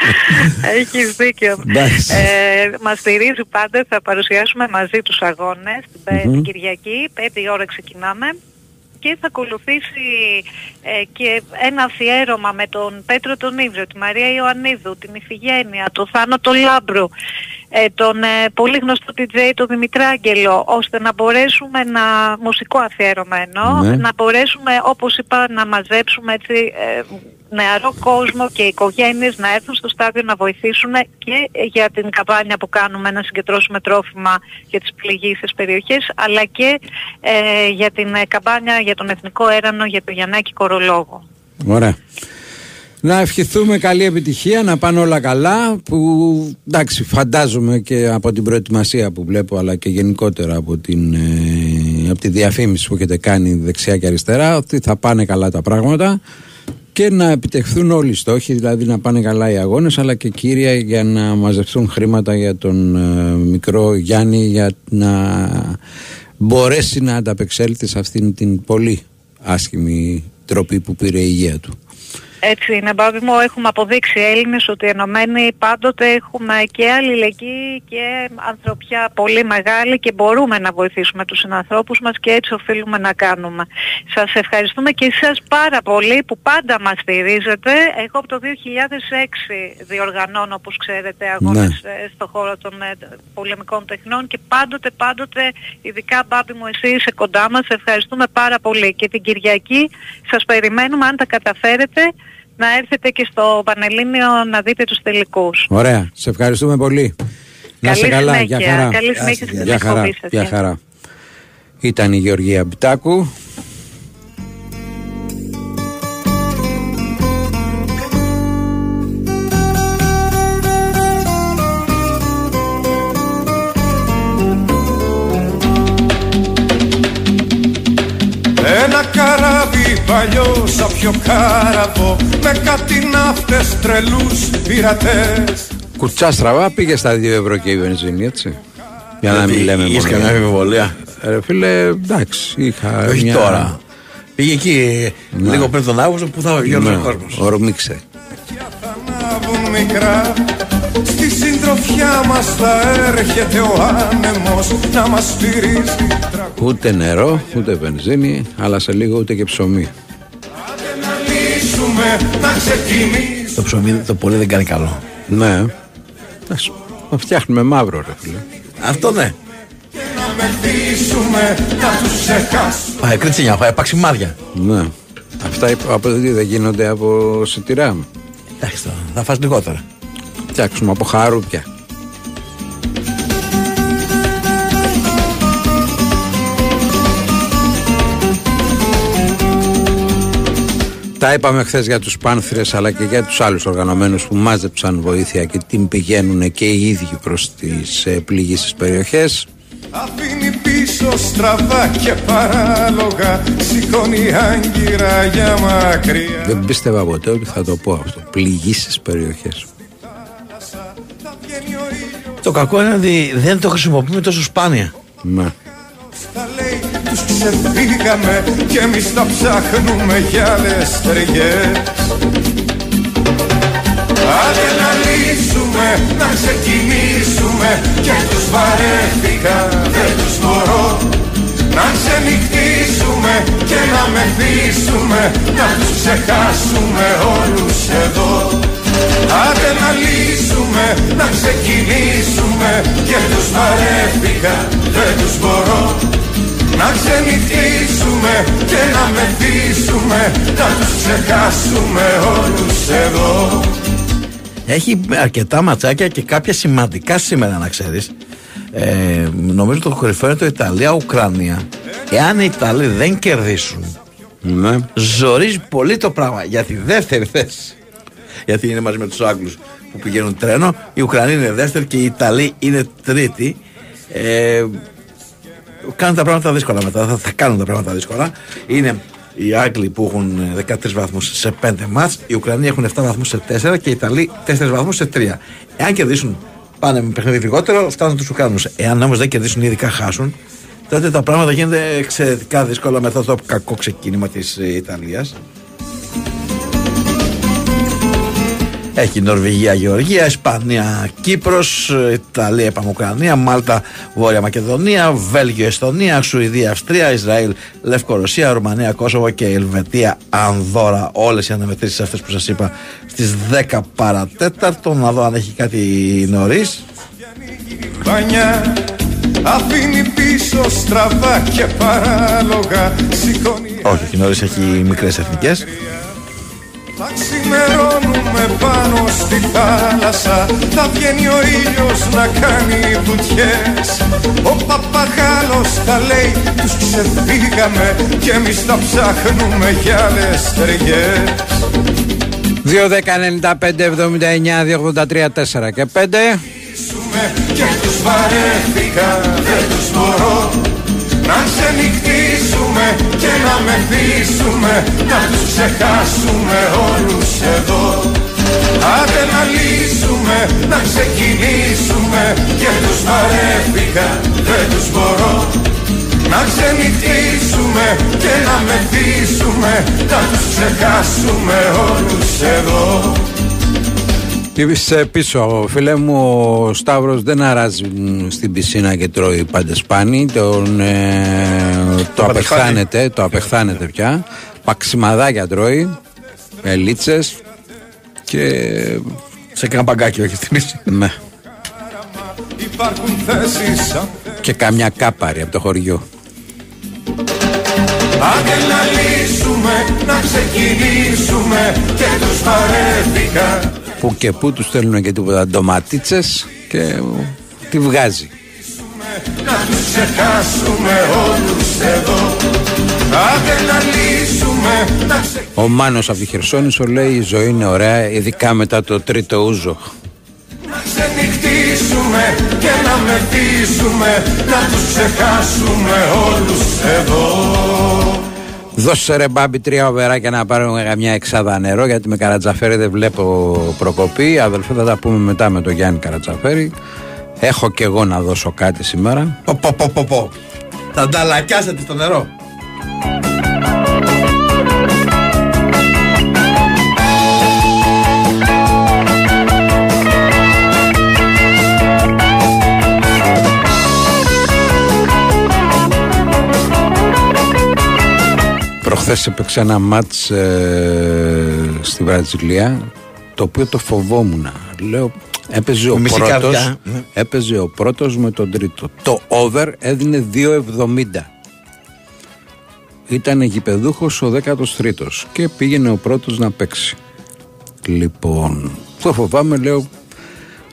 Έχεις δίκιο. Εντάξει. ε, μας στηρίζει πάντα, θα παρουσιάσουμε μαζί τους αγώνες την, πε- Μμμ. την Κυριακή, 5 η ώρα ξεκινάμε και θα ακολουθήσει ε, και ένα αφιέρωμα με τον Πέτρο τον Ήβριο, τη Μαρία Ιωαννίδου, την Ιφηγένεια, τον Θάνο τον Λάμπρο, ε, τον ε, πολύ γνωστό DJ τον Δημητράγγελο, ώστε να μπορέσουμε να, μουσικό αφιέρωμα εννοώ, Ναι. να μπορέσουμε όπως είπα να μαζέψουμε έτσι ε, νεαρό κόσμο και οικογένειες να έρθουν στο στάδιο να βοηθήσουν και για την καμπάνια που κάνουμε να συγκεντρώσουμε τρόφιμα για τις πληγήσεις περιοχές αλλά και ε, για την ε, καμπάνια για τον Εθνικό Έρανο για το Γιαννάκη Κορολόγο. Ωραία. Να ευχηθούμε καλή επιτυχία, να πάνε όλα καλά που εντάξει φαντάζομαι και από την προετοιμασία που βλέπω αλλά και γενικότερα από, την, ε, από τη διαφήμιση που έχετε κάνει δεξιά και αριστερά ότι θα πάνε καλά τα πράγματα και και να επιτευχθούν όλοι οι στόχοι, δηλαδή να πάνε καλά οι αγώνες αλλά και κύρια για να μαζευτούν χρήματα για τον ε, μικρό Γιάννη για να μπορέσει να ανταπεξέλθει σε αυτήν την πολύ άσχημη τροπή που πήρε η υγεία του. Έτσι είναι, Μπάμπη μου, έχουμε αποδείξει Έλληνες ότι ενωμένοι πάντοτε έχουμε και αλληλεγγύη και ανθρωπιά πολύ μεγάλη και μπορούμε να βοηθήσουμε τους συνανθρώπους μας και έτσι οφείλουμε να κάνουμε. Σας ευχαριστούμε και εσάς πάρα πολύ που πάντα μας στηρίζετε. Εγώ από το 2006 διοργανώνω, όπως ξέρετε, αγώνες Ναι. ε, στο χώρο των ε, πολεμικών τεχνών και πάντοτε, πάντοτε, ειδικά Μπάμπη μου, εσύ είσαι κοντά μας. Ευχαριστούμε πάρα πολύ. Και την Κυριακή σας περιμένουμε, αν τα καταφέρετε, να έρθετε και στο Πανελλήνιο να δείτε τους τελικούς. Ωραία, σε ευχαριστούμε πολύ. να Καλή είσαι καλά, συνέχεια. για χαρά. Καλή συνέχεια στην για χαρά, εκπομπή σας. για Γεια. χαρά. Ήταν η Γεωργία Μπιτάκου. Καράβι παλιό σαν πιο κάραβο Με κάτι ναύτες τρελούς πειρατές Κουρτσά στραβά πήγε στα 2 ευρώ και η βενζίνη, έτσι. Για να Ε, μην λέμε είχες μόνο. καμιά αμφιβολία; Ρε φίλε, εντάξει, είχα. Όχι μια- τώρα. Πήγε εκεί Ναι. λίγο πριν τον Αύγουστο που θα βγει όλος Ναι, ο κόσμος. Ορμήξε. Ανάβουν μικρά Στη συντροφιά μας θα έρχεται ο άνεμος Να μας στηρίζει Ούτε νερό, ούτε βενζίνη, αλλά σε λίγο ούτε και ψωμί. να λύσουμε Να ξεκινήσουμε Το ψωμί το πολύ δεν κάνει καλό. Ναι. Εντάξει, Το φτιάχνουμε μαύρο, ρε φίλε. Αυτό ναι. να μεθύσουμε Να τους ξεχάσουμε Πάει κριτσίνια, πάει παξιμάδια. Ναι. Αυτά υπ- από τι δεν γίνονται από σιτηρά. Εντάξει τώρα, θα φας λιγότερα. Φτιάξουμε από χαρούπια. Τα είπαμε χθες για τους πάνθυρες αλλά και για τους άλλους οργανωμένους που μάζεψαν βοήθεια και την πηγαίνουν και οι ίδιοι προς τις ε, πληγήσεις περιοχές. Αφήνει πίσω στραβά και παράλογα Σηκώνει άγκυρα για μακριά Δεν πίστευα ποτέ ότι θα το πω αυτό. Πληγήσεις περιοχές. Το κακό είναι ότι δεν το χρησιμοποιούμε τόσο σπάνια. Ναι. Τα λέει τους ξεφύγαμε και εμείς τα ψάχνουμε για άλλες ταιριές Άντε να λύσουμε, να ξεκινήσουμε και τους βαρέθηκα, δεν τους μπορώ να ξενυχτήσουμε και να μεθύσουμε, να τους ξεχάσουμε όλους εδώ Άντε να λύσουμε, να ξεκινήσουμε και τους βαρέθηκα, δεν τους μπορώ να ξενυχτήσουμε και να μεθύσουμε, να τους ξεχάσουμε όλους εδώ Έχει αρκετά ματσάκια και κάποια σημαντικά σήμερα να ξέρεις. Ε, νομίζω το κορυφαίο είναι το Ιταλία-Ουκρανία. Εάν οι Ιταλοί δεν κερδίσουν, ναι. ζορίζει πολύ το πράγμα για τη δεύτερη θέση. Γιατί είναι μαζί με τους Άγγλους που πηγαίνουν τρένο. Οι Ουκρανοί είναι δεύτεροι και οι Ιταλοί είναι τρίτοι. Ε, κάνουν τα πράγματα δύσκολα μετά. Θα, θα κάνουν τα πράγματα δύσκολα. Είναι οι Άγγλοι που έχουν ε, 13 βαθμούς σε 5 μάτς, οι Ουκρανοί έχουν 7 βαθμούς σε 4 και οι Ιταλοί 4 βαθμούς σε 3. Εάν κερδίσουν πάνε με παιχνίδι λιγότερο, φτάνουν τους Ουκρανούς. Εάν όμως δεν κερδίσουν ή ειδικά χάσουν, τότε τα πράγματα γίνονται εξαιρετικά δύσκολα μετά το κακό ξεκίνημα της ε, Έχει Νορβηγία, Γεωργία, Ισπανία, Κύπρος, Ιταλία, είπαμε Ουκρανία, Μάλτα, Βόρεια Μακεδονία, Βέλγιο, Εστονία, Σουηδία, Αυστρία, Ισραήλ, Λευκορωσία, Ρουμανία, Κόσοβο και Ελβετία, Ανδώρα. Όλες οι αναμετρήσεις αυτές που σας είπα στις 10 παρατέταρτο. Να δω αν έχει κάτι νωρίς. Πανιά αφήνει πίσω στραβά και παράλογα Σηκώνει Όχι, όχι νωρίς έχει μικρές εθνικές. Θα ξημερώνουμε πάνω στη θάλασσα. Θα βγαίνει ο ήλιος να κάνει βουτιές. Ο παπαγάλος θα λέει τους ξεφύγαμε Κι εμείς τα ψάχνουμε για άλλες ταιριές. 2, 10, 95, 79, 283, 4 και 5. Και τους βαρέθηκα δεν τους μπορώ να ξενυχτήσουμε και να μεθύσουμε Να τους ξεχάσουμε όλους εδώ. Άντε να λύσουμε, να ξεκινήσουμε Και τους παρέφυγα, δεν τους μπορώ. Να ξενυχτήσουμε και να μεθύσουμε Να τους ξεχάσουμε όλους εδώ. Είσαι πίσω, φίλε μου, ο Σταύρος δεν αράζει μ, στην πισίνα και τρώει παντεσπάνι, τον, ε, το απεχθάνεται, το απεχθάνεται πια, παξιμαδάκια τρώει, ελίτσες και... Σε κάνα παγκάκι, όχι στην πισίνα. Ναι. Υπάρχουν θέσεις Και καμιά κάπαρη από το χωριό. Άντε να λύσουμε, να ξεκινήσουμε και τους βαρέθηκα Που και που τους στέλνουν και τίποτα ντοματίτσες και τη βγάζει. να τους ξεχάσουμε όλους εδώ Άντε να λύσουμε, να ξεκινήσουμε Ο Μάνος από τη Χερσόνησο λέει η ζωή είναι ωραία ειδικά μετά το τρίτο ούζο. Να ξενυχτήσουμε και να μεθύσουμε Να τους ξεχάσουμε όλους εδώ Δώσε ρε μπάμπι τρία οβεράκια να πάρουμε καμιά εξάδα νερό γιατί με Καρατζαφέρη δεν βλέπω προκοπή. Αδελφέ θα τα πούμε μετά με τον Γιάννη Καρατζαφέρη. Έχω και εγώ να δώσω κάτι σήμερα. Πω, πω, πω, πω, πω. Θα νταλακιάσετε στο νερό. Προχθές έπαιξε ένα μάτς ε, στη Βραζιλία το οποίο το φοβόμουν. Λέω έπαιζε ο, μισή πρώτος, καρδιά, ναι. έπαιζε ο πρώτος με τον τρίτο. Το over έδινε 2,70. Ήταν γηπεδούχος ο 13ος και πήγαινε ο πρώτος να παίξει. Λοιπόν, το φοβάμαι λέω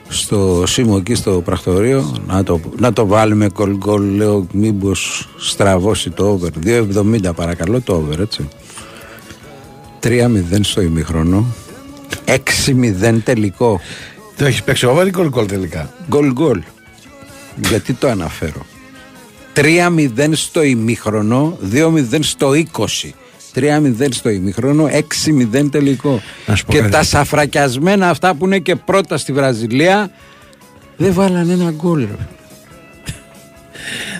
στο Σίμω εκεί στο πρακτορείο να το, να το βάλουμε κολ γκολ λέω μήπως στραβώσει το over. 2,70 παρακαλώ το over έτσι. 3-0 στο ημιχρονό 6-0 τελικό. Το έχεις παίξει over ή γκολ γκολ τελικά; γκολ γκολ γιατί το αναφέρω. 3-0 στο ημιχρονό 2-0 στο 20 3-0 στο ημιχρόνο, 6-0 τελικό. Να σου πω Και κάτι. τα σαφρακιασμένα αυτά που είναι και πρώτα στη Βραζιλία δεν βάλανε ένα γκολ. ρε.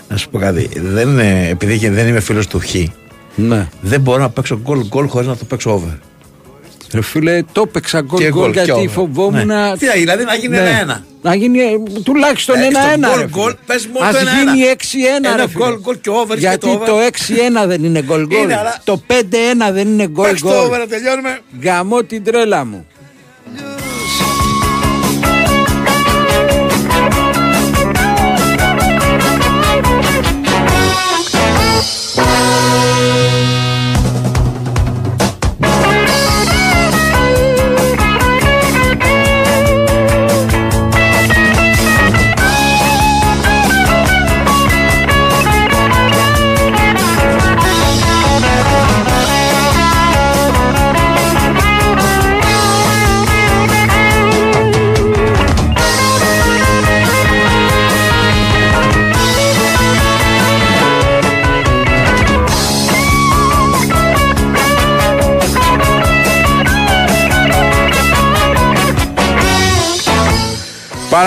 Να σου πω κάτι. Δεν, είναι- επειδή και δεν είμαι φίλος του Χ, Ναι. δεν μπορώ να παίξω γκολ γκολ χωρίς να το παίξω over. Ρε φίλε, το έπαιξα γκολ Και γκολ γκολ και γιατί over. φοβόμουν. Ναι. Τι, δηλαδή να γίνει Ναι. ένα-ένα. Να γίνει ε, τουλάχιστον Ε, στο ένα-ένα. γκολ ρε φίλε. γκολ, πες μόνο Ας το ένα-ένα. γίνει 6-1. Ένα ρε φίλε. γκολ γκολ και over και Γιατί το over. το 6-1 δεν είναι γκολ γκολ. Είναι, αλλά- Το 5-1 δεν είναι γκολ Παίξ το γκολ. over να τελειώνουμε. Γαμώ την τρέλα μου.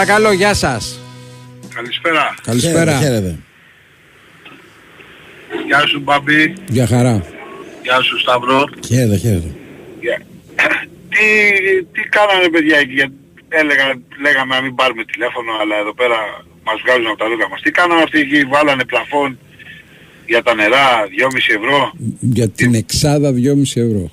Παρακαλώ, γεια σας. Καλησπέρα. Καλησπέρα. Χαίρετε. Γεια σου Μπαμπή. Γεια χαρά. Γεια σου Σταυρό. Χαίρετε, χαίρετε. Γεια. τι, τι κάνανε παιδιά εκεί, γιατί έλεγα, λέγαμε να μην πάρουμε τηλέφωνο, αλλά εδώ πέρα μας βγάζουν από τα λούκα μας. Τι κάνανε αυτοί εκεί, βάλανε πλαφόν για τα νερά, 2,5 ευρώ, Για την εξάδα 2,5 ευρώ.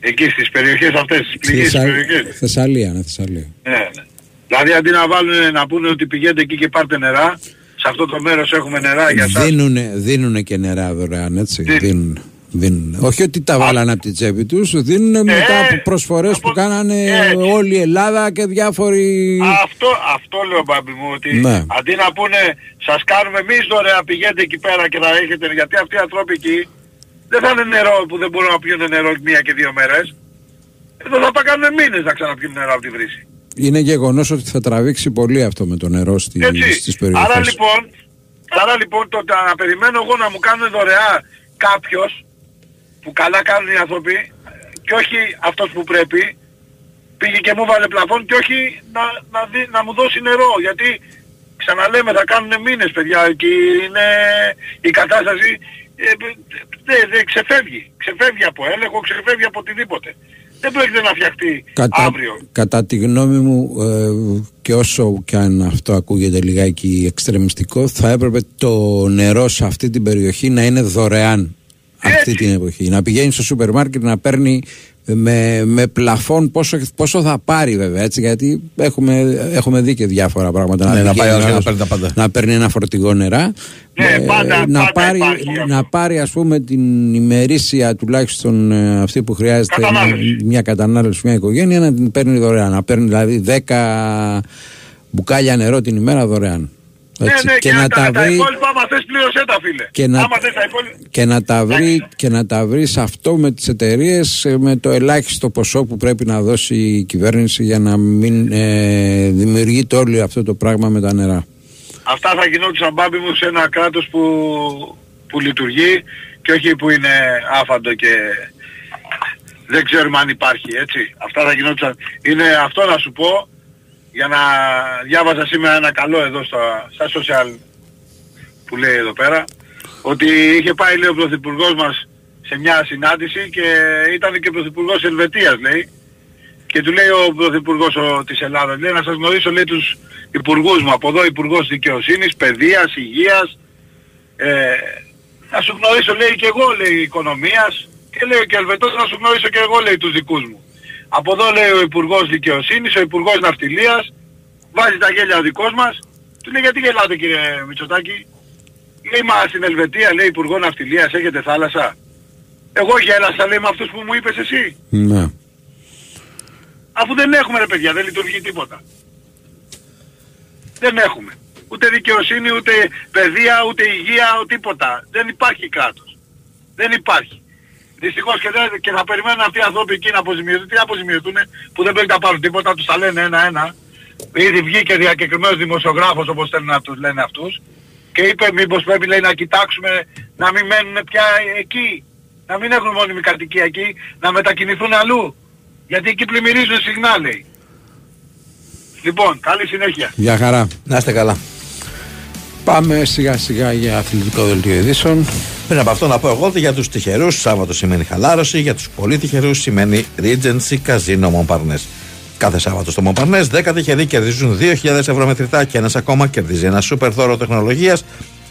εκεί στις περιοχές αυτές, στις πληγές Θεσσα- περιοχές. Θεσσαλία, ναι, Θεσσαλία. Ναι, ναι. Δηλαδή αντί να βάλουν να πούνε ότι πηγαίνετε εκεί και πάρτε νερά, σε αυτό το μέρος έχουμε νερά για σας. Δίνουνε, δίνουνε και νερά δωρεάν, έτσι. Δίνουνε. Δίνουνε. Όχι ότι τα βάλανε από την τσέπη τους, δίνουν μετά από προσφορές που κάνανε όλη η Ελλάδα και διάφοροι... Αυτό, αυτό λέω μπαμπι μου, ότι Ναι. αντί να πούνε σας κάνουμε εμείς δωρεά πηγαίνετε εκεί πέρα και θα έχετε, γιατί αυτοί οι άνθρωποι εκεί δεν θα είναι νερό που δεν μπορούν να πιούν νερό μία και δύο μέρες. Εδώ θα πάνε μήνες να ξαναπιούν νερό από τη βρύση. Είναι γεγονός ότι θα τραβήξει πολύ αυτό με το νερό στη, Έτσι. στις περιοχές. Άρα λοιπόν, άρα λοιπόν το να περιμένω εγώ να μου κάνουν δωρεά κάποιος που καλά κάνουν οι άνθρωποι και όχι αυτός που πρέπει πήγε και μου βάλε πλαφόν και όχι να, να, δει- να μου δώσει νερό. Γιατί ξαναλέμε θα κάνουν μήνες παιδιά και είναι η κατάσταση ε, δεν δεν ξεφεύγει. Ξεφεύγει από έλεγχο, ξεφεύγει από οτιδήποτε. Δεν πρόκειται να φτιαχτεί Κατά, αύριο. κατά τη γνώμη μου ε, και όσο και αν αυτό ακούγεται λιγάκι εξτρεμιστικό θα έπρεπε το νερό σε αυτή την περιοχή να είναι δωρεάν αυτή την εποχή. Να πηγαίνει στο σούπερ μάρκετ να παίρνει με, με πλαφόν πόσο, πόσο θα πάρει βέβαια έτσι γιατί έχουμε, έχουμε δει και διάφορα πράγματα Ναι, να πάει πηγαίνει ο άλλος ο και να άλλος παίρνει τα πάντα. να παίρνει ένα φορτηγό νερά Ναι, Ε, πάντα- να, πάντα πάρει, υπάρχει αυτό. να πάρει ας πούμε την ημερήσια τουλάχιστον ε, αυτή που χρειάζεται Κατανάλωση. μια, μια κατανάλωση μια οικογένεια να την παίρνει δωρεάν να παίρνει δηλαδή 10 μπουκάλια νερό την ημέρα δωρεάν Ναι, Έτσι, ναι, και, να τα τα βρει υπόλοιπα άμα θες πλήρωσέ τα φίλε. Και να- Άμα θες τα υπόλοιπα... και να τα βρει και να τα βρει σε αυτό με τις εταιρείες με το ελάχιστο ποσό που πρέπει να δώσει η κυβέρνηση για να μην ε, δημιουργείται όλο αυτό το πράγμα με τα νερά. Αυτά θα γινόντουσαν μπάμπι μου σε ένα κράτος που, που λειτουργεί και όχι που είναι άφαντο και δεν ξέρουμε αν υπάρχει έτσι. Αυτά θα γινόντουσαν. Είναι αυτό να σου πω για να διάβαζα σήμερα ένα καλό εδώ στα, στα social που λέει εδώ πέρα ότι είχε πάει λέει ο Πρωθυπουργός μας σε μια συνάντηση και ήταν και Πρωθυπουργός Ελβετίας λέει. Και του λέει ο Πρωθυπουργός ο, της Ελλάδας, λέει να σας γνωρίσω λέει τους υπουργούς μου, από εδώ Υπουργός Δικαιοσύνης, Παιδείας, Υγείας, ε, να σου γνωρίσω λέει και εγώ λέει Οικονομίας και λέει και ο Ελβετός να σου γνωρίσω και εγώ λέει τους δικούς μου. Από εδώ λέει ο Υπουργός Δικαιοσύνης, ο Υπουργός Ναυτιλίας, βάζει τα γέλια ο δικός μας, του λέει γιατί γελάτε κύριε Μητσοτάκη, λέει μα στην Ελβετία λέει Υπουργό Ναυτιλίας έχετε θάλασσα. Εγώ γέλασα λέει με αυτούς που μου είπες εσύ. Ναι. Αφού δεν έχουμε ρε παιδιά, δεν λειτουργεί τίποτα. Δεν έχουμε. Ούτε δικαιοσύνη, ούτε παιδεία, ούτε υγεία, ούτε τίποτα. Δεν υπάρχει κράτος. Δεν υπάρχει. Δυστυχώς και, δεν- και θα περιμένουν αυτοί οι άνθρωποι εκεί να αποζημιωθούν. Τι να αποζημιωθούν που δεν πρέπει να πάρουν τίποτα, τους τα λένε ένα-ένα. Ήδη βγήκε διακεκριμένος δημοσιογράφος όπως θέλουν να τους λένε αυτούς και είπε μήπως πρέπει λέει να κοιτάξουμε να μην μένουν πια εκεί. Να μην έχουν μόνιμη κατοικία εκεί, να μετακινηθούν αλλού. Γιατί εκεί πλημμυρίζουν συχνά λέει. Λοιπόν, καλή συνέχεια. Γεια χαρά. Να είστε καλά. Πάμε σιγά σιγά για αθλητικό δελτίο ειδήσεων. Πριν από αυτό να πω εγώ ότι για τους τυχερούς Σάββατο σημαίνει χαλάρωση, για τους πολύ τυχερούς σημαίνει Regency Casino Montparnasse. Κάθε Σάββατο στο Montparnasse 10 τυχεροί κερδίζουν 2.000 ευρώ μετρητά και ένας ακόμα κερδίζει ένα σούπερ δώρο τεχνολογίας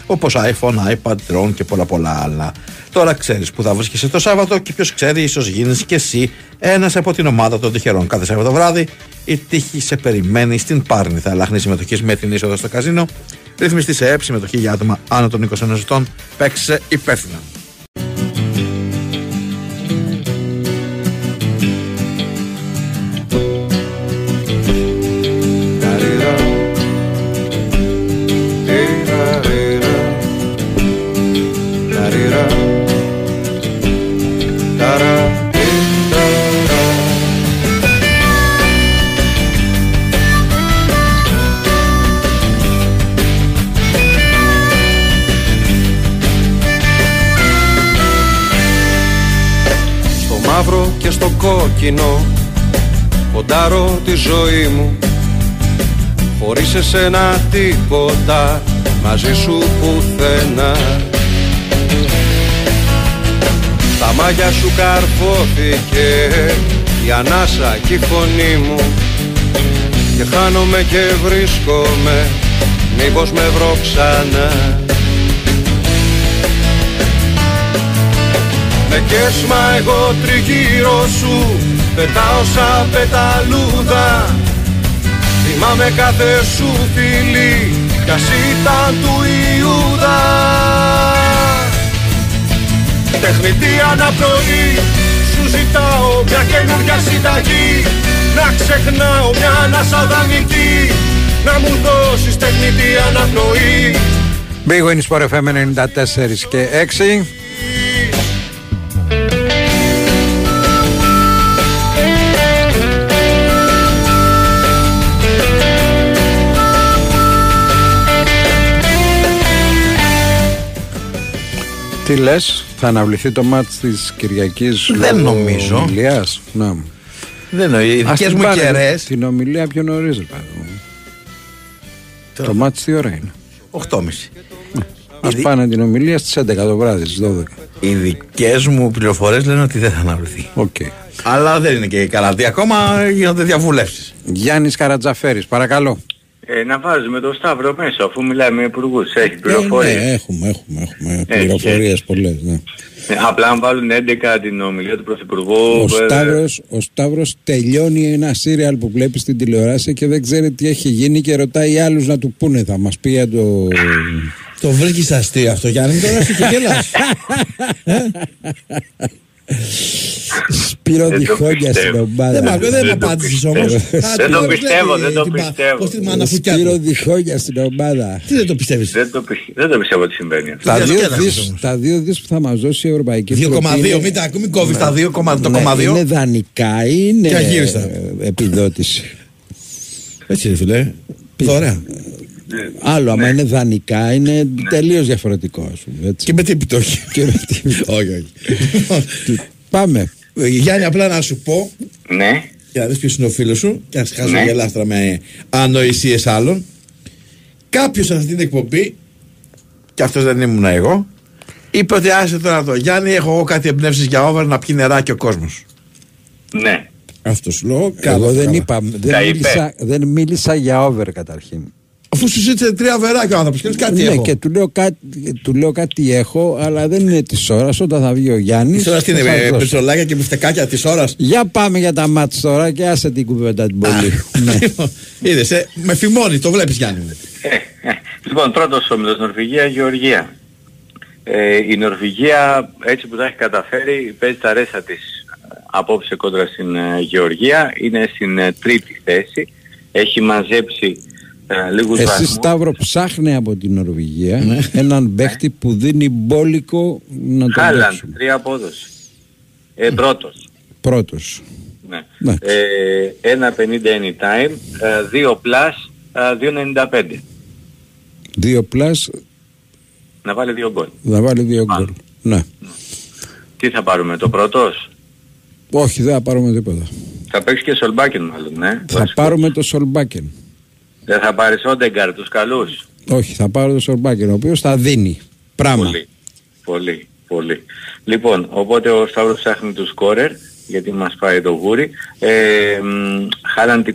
όπως iPhone, iPad, drone και πολλά πολλά άλλα. Τώρα ξέρεις που θα βρίσκεσαι το Σάββατο και ποιος ξέρει ίσως γίνεις και εσύ ένας από την ομάδα των τυχερών. Κάθε Σάββατο βράδυ η τύχη σε περιμένει στην Πάρνηθα. Λαχνή συμμετοχής με την είσοδο στο καζίνο. Ρυθμιστής σε ΕΠ, συμμετοχή για άτομα άνω των 21 ετών. Παίξε υπεύθυνα. Ποντάρω τη ζωή μου. Χωρίς εσένα τίποτα Μαζί σου πουθενά. Στα μάγια σου καρφώθηκε Η ανάσα και η φωνή μου. Και χάνομαι και βρίσκομαι Μήπως με βρω ξανά. Με κέσμα εγώ τριγύρω σου Πετάω σαν πεταλούδα. Θυμάμαι κάθε σου φίλη Κι ας ήταν του Ιούδα. Τεχνητή αναπνοή Σου ζητάω μια καινούργια συνταγή. Να ξεχνάω μια ανάσα δανεική Να μου δώσεις τεχνητή αναπνοή. Big Win Sport FM 94 και 6. Τι λες, θα αναβληθεί το μάτς της Κυριακής Δεν λόγω νομίζω. Ηλίας; Να. Δεν εννοεί. Οι Ας δικές την μου πάρε κεραίες Την ομιλία πιο νωρίς, ρε παιδί μου. Το μάτι τι ώρα είναι; 8.30. Ας πάνε την ομιλία στις 11 το βράδυ, στις 12. Οι δικές μου πληροφορίες λένε ότι δεν θα αναβληθεί. Okay. Αλλά δεν είναι και καλά. Τι ακόμα γίνονται διαβουλεύσεις. Γιάννης Καρατζαφέρης, παρακαλώ. Ε, να βάζουμε τον Σταύρο μέσα αφού μιλάμε με υπουργούς. Έχει Ε, πληροφορίες. ναι, έχουμε, έχουμε, έχουμε Έχει, πληροφορίες πολλές. Ναι. Ε, απλά αν βάλουν 11 την ομιλία του Πρωθυπουργού... Ο ε, Σταύρος, ο Σταύρος τελειώνει ένα σύριαλ που βλέπεις στην τηλεόραση και δεν ξέρει τι έχει γίνει και ρωτάει άλλους να του πούνε. Θα μας πει για το... Το βρίσκει αστείο αυτό, Γιάννη, τώρα σου και γελάς. Σπύρο Δεν το διχόνια στην πιστεύω. ομάδα. Δεν μ' ακούω, δεν μ' απάντησες όμως. Δεν το πιστεύω, δεν το Την πα- πιστεύω. Πώς τη μαναφουκιά Σπύρο του. διχόνια στην ομάδα. Τι δεν το πιστεύεις; Δεν το, πι- δεν το πιστεύω ότι συμβαίνει αυτό. Τα δύο, διασκέδασες δις, όμως. τα δύο δις που θα μας δώσει η Ευρωπαϊκή 2,2, Επιτροπή είναι- μην τα ακούμε, μην κόβεις τα 2, το Ναι, 2,2. Είναι δανεικά ή είναι Και αγύριστα. ε, επιδότηση. Έτσι ρε φίλε. Δωρεά. Άλλο, άμα είναι δανεικά, είναι τελείως διαφορετικό. Ας πούμε, έτσι. Και με τι επιτόχει. Και με τι- Όχι, όχι. Πάμε. Ε, Γιάννη, απλά να σου πω, Ναι. για να δεις ποιος είναι ο φίλος σου, και να σε χάσω Ναι. γελάστρα με ανοησίες άλλων. Κάποιος σε αυτή την εκπομπή, και αυτός δεν ήμουν εγώ, είπε ότι άσε τώρα το Γιάννη, έχω εγώ κάτι εμπνεύσεις για over να πιει νεράκι ο κόσμος. Ναι. Αυτός σου λέω. Εγώ δεν είπα, Τα δεν είπε. μίλησα, δεν μίλησα για over καταρχήν. Αφού σου ζήτησε τρία οβεράκια ο άνθρωπος και λες κάτι ναι, έχω. και του λέω, κάτι, του λέω κάτι έχω, αλλά δεν είναι της ώρας. Όταν θα βγει ο Γιάννης. Τώρα τι είναι, με πετσολάκια και μπιφτεκάκια της ώρας; Για πάμε για τα ματς τώρα και άσε την κουβέντα την πολύ. ναι. Είδες, ε, με φημώνει, το βλέπεις Γιάννη. μου. Λοιπόν, πρώτος όμιλος Νορβηγία, Γεωργία. Ε, η Νορβηγία έτσι που τα έχει καταφέρει παίζει τα ρέστα της ε, απόψε κόντρα στην ε, Γεωργία. Είναι στην ε, τρίτη θέση. Έχει μαζέψει ε, λίγους Εσύ βαθμούς. Σταύρο ψάχνει από την Νορβηγία έναν παίχτη που δίνει μπόλικο να τον Χάλαντ, παίξουν. τρία απόδοση. Ε, πρώτος. Πρώτος. Ναι. Ναι. Ε, 1.50 anytime, ε, 2 plus, ε, 2.95. Δύο plus Να βάλει δύο γκολ. θα βάλει δύο γκολ. Ναι. Τι θα πάρουμε, το πρώτος; Όχι, δεν θα πάρουμε τίποτα. Θα παίξει και Σολμπάκεν μάλλον, ναι. Θα πάρουμε το Σολμπάκεν. Δεν θα πάρεις Όντεγκαρ, τους καλούς. Όχι, θα πάρω το Σολμπάκεν, ο οποίος θα δίνει πράγμα. Πολύ, πολύ, πολύ. Λοιπόν, οπότε ο Σταύρος ψάχνει τους σκόρερ, γιατί μας πάει το γούρι. Ε, μ, Χάλαντ 24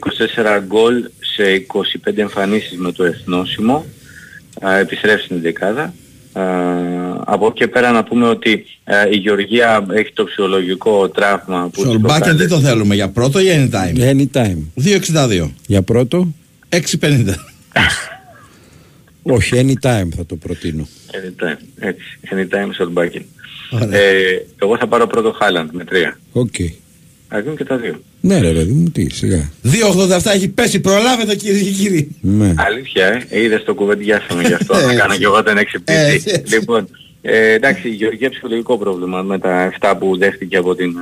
γκολ σε 25 εμφανίσεις με το εθνόσημο. Α, επιστρέφει στην δεκάδα. Α, από εκεί και πέρα να πούμε ότι α, η Γεωργία έχει το ψυχολογικό τραύμα που της Σολμπάκεν τι προκάλεσε. το θέλουμε, για πρώτο ή anytime; Anytime. 2,62. Για πρώτο, 6,50. όχι, anytime θα το προτείνω. Anytime, έτσι. Anytime Σολμπάκεν. Ωραία. Ε, εγώ θα πάρω πρώτο Χάλαντ με τρία. Οκ. Αρκούν και τα δύο. Ναι ρε παιδί μου, τι, σιγά. 2,87 έχει πέσει, προλάβετε κυρίες και κύριοι. Ναι. Αλήθεια, ε. Είδες το κουβεντιάσαμε γι' αυτό. να Έτσι. κάνω και εγώ τον εξυπηρετή. Έτσι, έτσι. λοιπόν, ε, εντάξει, η Γεωργία ψυχολογικό πρόβλημα με τα 7 που δέχτηκε από την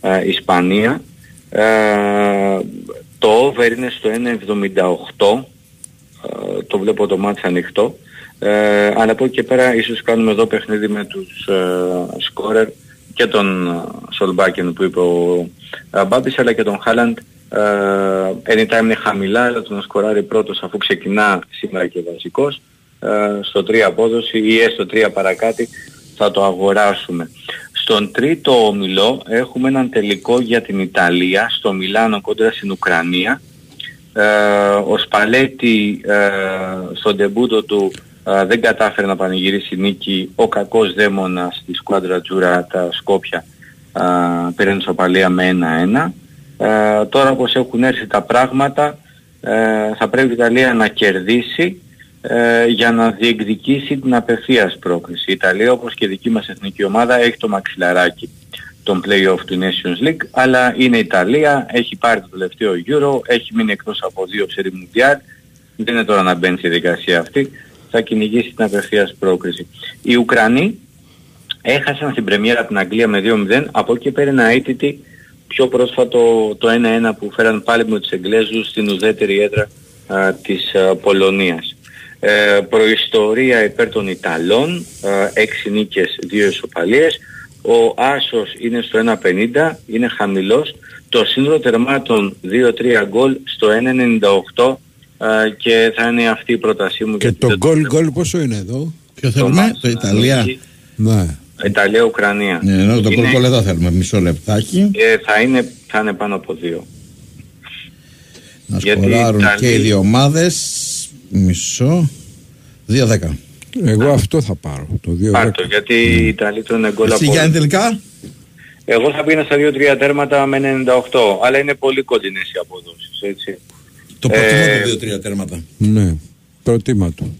ε, ε, Ισπανία. Ε, το over είναι στο 1,78. Ε, το βλέπω το μάτς ανοιχτό. Ε, αλλά από εκεί και πέρα ίσως κάνουμε εδώ παιχνίδι με τους ε, σκόρερ και τον ε, Σολμπάκεν που είπε ο ε, Μπάμπης αλλά και τον Χάλαντ ε, anytime είναι χαμηλά αλλά τον σκοράρει πρώτος αφού ξεκινά σήμερα και βασικός ε, στο 3 απόδοση ή έστω 3 παρακάτι θα το αγοράσουμε. Στον τρίτο όμιλο έχουμε έναν τελικό για την Ιταλία στο Μιλάνο κόντρα στην Ουκρανία ε, ο Σπαλέτη ε, στον τεμπούτο του ε, δεν κατάφερε να πανηγυρίσει νίκη. Ο κακός δαίμονας της Σκουάντρα Τζούρα τα Σκόπια ε, πήρε ισοπαλία με 1-1. Ε, τώρα όπως έχουν έρθει τα πράγματα ε, θα πρέπει η Ιταλία να κερδίσει ε, για να διεκδικήσει την απευθείας πρόκριση. Η Ιταλία όπως και η δική μας εθνική ομάδα έχει το μαξιλαράκι των play-off του Nations League, αλλά είναι Ιταλία, έχει πάρει το τελευταίο Euro, έχει μείνει εκτός από δύο ψερι Mundial, δεν είναι τώρα να μπαίνει στη δικασία αυτή, θα κυνηγήσει την απευθείας πρόκριση. Οι Ουκρανοί έχασαν στην πρεμιέρα από την Αγγλία με 2-0, από εκεί πέρα ένα αίτητη πιο πρόσφατο το 1-1 που φέραν πάλι με τους Εγγλέζους στην ουδέτερη έδρα α, της α, Πολωνίας. Ε, προϊστορία υπέρ των Ιταλών, ε, έξι νίκες, δύο ισοπαλίες. Ο Άσος είναι στο 1.50, είναι χαμηλός. Το σύνολο τερμάτων 2-3 γκολ στο 1.98 ε, και θα είναι αυτή η πρότασή μου. Και γιατί το δεν γκολ γκολ πόσο είναι εδώ; Ποιο θέλουμε, το Ιταλία. Ναι. Ιταλία-Ουκρανία. Ναι, ενώ το Είναι- γκολ γκολ εδώ θέλουμε, μισό λεπτάκι. ε, θα, είναι, θα είναι πάνω από δύο. Να Γιατί σκοράρουν Ιταλοί- και οι δύο ομάδες. Μισό. 2-10. Εγώ αυτό θα πάρω. Το 2 Πάρτο, γιατί οι Ιταλοί τρώνε γκολ Εσύ από... Γιάννη τελικά; Εγώ θα πήγαινα στα 2-3 τέρματα με 98, αλλά είναι πολύ κοντινές οι αποδόσεις, έτσι. Το Ε, προτιμώ το 2-3 τέρματα. Ναι. Προτίμα του.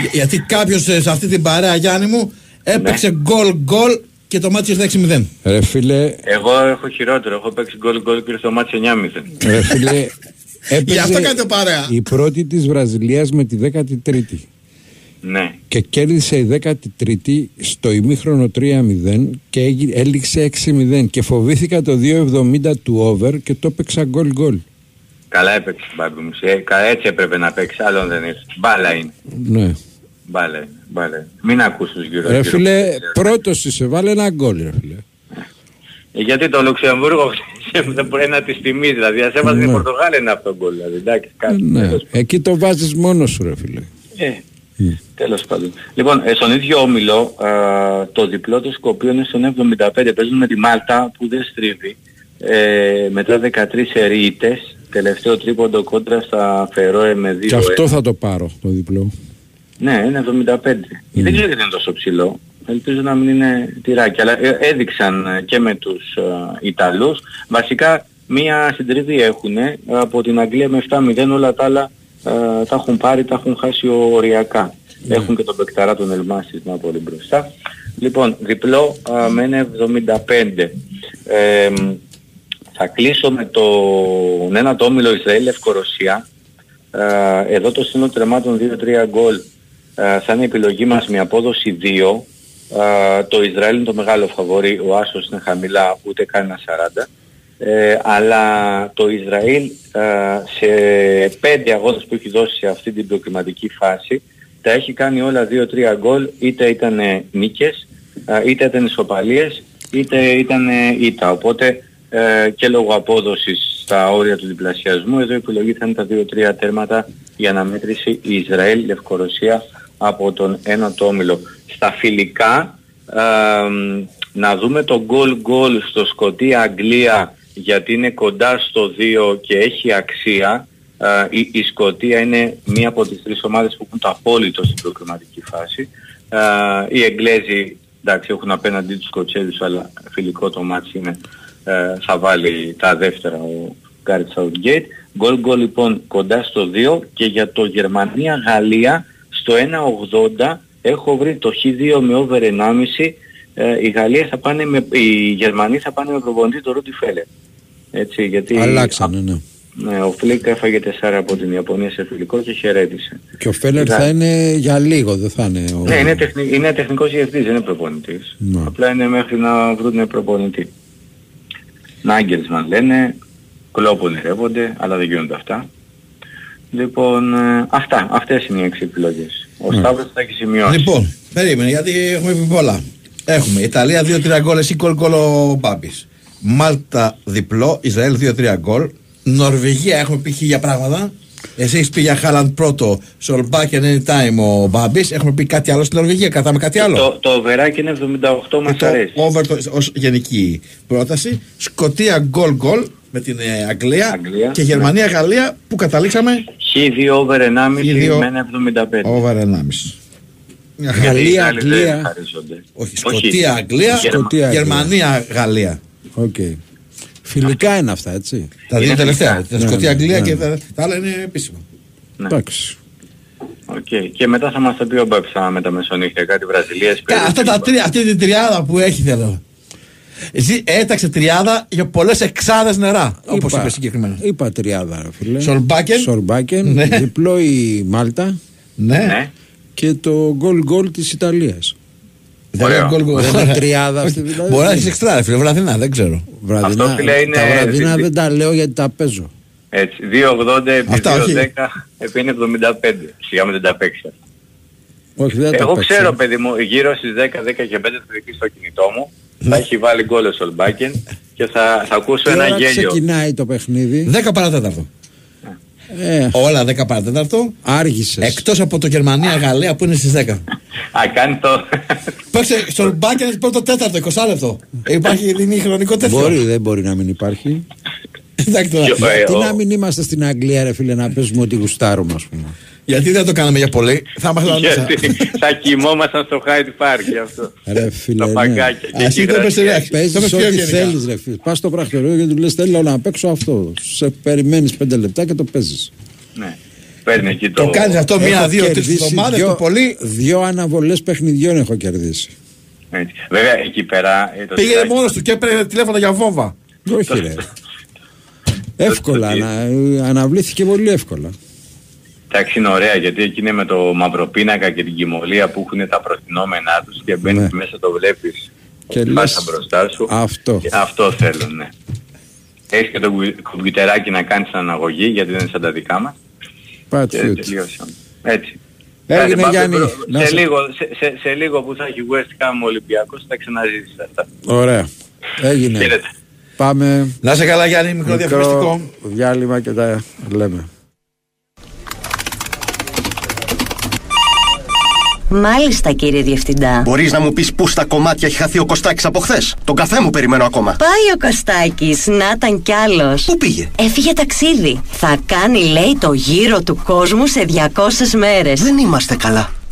Για- Γιατί κάποιος ε, σε αυτή την παρέα Γιάννη μου έπαιξε Ναι. γκολ γκολ και το μάτι ήρθε 6-0. Ρε φίλε, Εγώ έχω χειρότερο, έχω παίξει γκολ γκολ και στο μάτι 9-0. ρε φίλε, έπαιζε Γι' αυτό κάνετε παρέα. η πρώτη της Βραζιλίας με τη 13η. Ναι. Και κέρδισε η 13η στο ημίχρονο 3-0 και έγι- έληξε 6-0 και φοβήθηκα το 2-70 του over και το έπαιξα γκολ γκολ. Καλά έπαιξε μπάμπη μου. Ε, κα- έτσι έπρεπε να παίξει, άλλον δεν ήρθε. Μπάλα είναι. Ναι. Μπάλα είναι. Μπάλα είναι. Μην ακούς τους γύρω Ρε γύρω. φίλε, πρώτος είσαι, βάλε ένα γκολ ρε φίλε. Ε, Γιατί το Λουξεμβούργο δεν μπορεί να τη τιμήσει, δηλαδή ας έβαζε η Ναι. Πορτογάλη ένα αυτό γκολ, δηλαδή εντάξει κάτι. Ναι, εκεί το βάζεις μόνος σου ρε φίλε. Ε, τέλος πάντων. Λοιπόν, ε, στον ίδιο όμιλο, ε, το διπλό του Σκοπίου είναι στον 75, παίζουν με τη Μάλτα που δεν στρίβει. Ε, μετά 13 ερείτες, τελευταίο τρίποντο κόντρα στα Φερόε με 2 Και αυτό θα το πάρω το διπλό. Ναι, είναι 75. Δεν ξέρω γιατί είναι τόσο ψηλό. Ελπίζω να μην είναι τυράκι. Αλλά ε, έδειξαν ε, και με τους ε, Ιταλούς. Βασικά μία συντριβή έχουν από την Αγγλία με 7-0 όλα τα άλλα ε, τα έχουν πάρει, τα έχουν χάσει οριακά. Έχουν και τον Πεκταρά τον Ελμάση να πολύ μπροστά. Λοιπόν, διπλό ε, με 1,75. Ε, θα κλείσω με τον ένα το όμιλο Ισραήλ-Λευκορωσία. Ε, εδώ το σύνολο τρεμάτων 2-3 γκολ ε, θα είναι η επιλογή μας με απόδοση 2. Ε, το Ισραήλ είναι το μεγάλο φαβορί, ο Άσος είναι χαμηλά, ούτε καν ένα 40. Ε, αλλά το Ισραήλ ε, σε πέντε αγώνες που έχει δώσει σε αυτή την προκριματική φάση τα έχει κάνει όλα 2-3 γκολ, είτε ήταν νίκες, ε, είτε ήταν ισοπαλίες, είτε ήταν ήττα. Οπότε ε, και λόγω απόδοσης στα όρια του διπλασιασμού εδώ η επιλογή θα είναι τα 2-3 τέρματα για αναμέτρηση Ισραήλ-Λευκορωσία από τον ένα το όμιλο. Στα φιλικά ε, να δούμε το goal goal στο Σκοτία-Αγγλία γιατί είναι κοντά στο 2 και έχει αξία. Ε, η, η Σκοτία είναι μία από τις τρεις ομάδες που έχουν το απόλυτο στην προκριματική φάση. Ε, οι Εγγλέζοι εντάξει έχουν απέναντί τους Σκοτσέζους αλλά φιλικό το ματς είναι ε, θα βάλει τα δεύτερα ο Γκάρεθ Southgate. Γκολ γκολ λοιπόν κοντά στο 2 και για το Γερμανία-Γαλλία στο 1.80 έχω βρει το Χ2 με over 1,5 ε, η, Γαλλία θα πάνε με, οι Γερμανοί θα πάνε με προπονητή το Ρούντι Φέλερ. Έτσι, γιατί Αλλάξανε, ναι. ναι, ο Φλικ έφαγε 4 από την Ιαπωνία σε φιλικό και χαιρέτησε. Και ο Φέλερ Είδα- θα είναι για λίγο, δεν θα είναι. Ο... Ναι, είναι, τεχνη, είναι τεχνικός διευθυντής, δεν είναι προπονητής. Ναι. Απλά είναι μέχρι να βρουν προπονητή. Νάγκελσμαν λένε, κλόπο ονειρεύονται, αλλά δεν γίνονται αυτά. Λοιπόν, ε, αυτά, αυτές είναι οι έξι επιλογές. Ο Ναι. Σταύρος θα έχει σημειώσει. Λοιπόν, περίμενε γιατί έχουμε πει πολλά. Έχουμε Ιταλία 2-3 γκολ, εσύ γκολ γκολ ο Μπάμπης. Μάλτα διπλό, Ισραήλ 2-3 γκολ. Νορβηγία έχουμε πει χίλια πράγματα. Εσύ έχεις πει για Χάλαντ πρώτο, Σολμπάκεν anytime ο Μπάμπης. Έχουμε πει κάτι άλλο στην Νορβηγία, κατάμε κάτι άλλο. Το, το βεράκι είναι 78, μας το αρέσει. over το, ως γενική πρόταση. Σκοτία γκολ γκολ με την ε, Αγγλία, Αγγλία, και ναι. Γερμανία-Γαλλία που καταλήξαμε Χ2 over 1,5 Χ2 με ένα 75. over 1,5. Μια Γιατί οι Γαλλία, άλλοι δεν Αγγλία. χαρίζονται. Όχι, Σκοτία, Αγγλία, Σκοτία, Αγγλία. Γερμανία, Γαλλία. Οκ. Φιλικά είναι αυτά, έτσι. Τα δύο Είναι τελευταία. φιλικά. Τα Ναι, Σκοτία, ναι, Αγγλία ναι. και τα, τα άλλα είναι επίσημα. Ναι. Εντάξει. Οκ. Και μετά θα μας τα πει ο Μπάμπης άμα με τα μεσονύχια κάτι Βραζιλίας. Κα- Αυτά τα τρία, αυτή την τριάδα που έχει θέλω. Εσύ έταξε τριάδα για πολλές εξάδες νερά, όπως Είπα- είπε συγκεκριμένα. Είπα τριάδα, ρε φίλε. Σολμπάκεν. Σολμπάκεν, Ναι. διπλό η Μάλτα Ναι. Ναι. και το γκολ γκολ της Ιταλίας. Δεν Ωραίο. είναι γκολ γκολ. Δεν είναι τριάδα αυτή Όχι, δηλαδή. Μπορεί να έχεις εξτρά, ρε φίλε, βραδινά, δεν ξέρω. Βραδινά, Αυτό, φίλε, είναι τα βραδινά δι- δεν τα λέω γιατί τα παίζω. Έτσι, 2,80 επί Αυτά, όχι. 2,10 επί είναι 75. Σιγά με δεν τα παίξεις. Όχι, δεν τα Εγώ παίξω. ξέρω παιδί μου, γύρω στις 10, 10 και 5 θα δείξει στο κινητό μου. Θα έχει βάλει γκολ ο Σολμπάκεν και θα, θα ακούσω Τι ένα ώρα γέλιο. ξεκινάει το παιχνίδι. 10 παρατέταρτο. Ε, Όλα 10 παρατέταρτο. άργησες. Εκτός από το Γερμανία-Γαλλία που είναι στις 10. Α, κάνει το... Παίξε στον μπάκερ πρώτο τέταρτο, 20 λεπτό. Υπάρχει είναι χρονικό τέτοιο. Μπορεί, δεν μπορεί να μην υπάρχει. Εντάξει τώρα. Ποιο- ε, Γιατί ο- να μην είμαστε στην Αγγλία, ρε φίλε, να παίζουμε ό,τι γουστάρουμε, ας πούμε. Γιατί δεν το κάναμε για πολύ. Θα είμαστε μέσα. Γιατί; θα κοιμόμασταν στο Hyde Park γι' αυτό. Ρε φίλε. Τα ναι. παγκάκια και Εσύ εκεί το είπες, γράφει. ρε. Το Παίζει είπες πιο ό,τι γενικά. θέλεις, ρε φίλε. Πας στο πρακτορείο και του λες: Θέλω να παίξω αυτό. Σε περιμένεις πέντε λεπτά και το παίζεις. Ναι. Παίρνει εκεί το... Το κάνεις αυτό μία, δύο, τρει εβδομάδες το πολύ. Δύο αναβολές παιχνιδιών έχω κερδίσει. Έτσι. Βέβαια εκεί πέρα... ε, το Πήγαινε τυράκι- μόνος του και έπαιρνε τηλέφωνο για βόμβα. Όχι, ρε. εύκολα. το τι- ανα- αναβλήθηκε πολύ εύκολα. Εντάξει είναι ωραία γιατί εκεί είναι με το μαυροπίνακα και την κοιμωλία που έχουν τα προτινόμενά τους και μπαίνεις Ναι. μέσα το βλέπεις Και και λες, μπροστά σου. αυτό. Και αυτό θέλω, ναι. Έχεις και το κου- κομπιουτεράκι να κάνεις αναγωγή γιατί δεν είναι σαν τα δικά μας. Πατ Και φιούτ. τελείωσε. Έτσι. Έγινε, Άντε, πάμε, Γιάννη. μπρο- Να Σε σε- λίγο, σε, σε, σε λίγο που θα έχει West Ham Ολυμπιακός θα ξαναζήσεις αυτά. Ωραία. Έγινε. Χαίρετε. Πάμε. Να σε καλά, Γιάννη, μικρό διαφημιστικό. διάλειμμα και τα λέμε. Μάλιστα κύριε Διευθυντά. Μπορείς να μου πεις πού στα κομμάτια έχει χαθεί ο Κωστάκης από χθες; Τον καφέ μου περιμένω ακόμα. Πάει ο Κωστάκης, να ήταν κι άλλος. Πού πήγε; Έφυγε ταξίδι. Θα κάνει λέει το γύρο του κόσμου σε 200 μέρες. Δεν είμαστε καλά.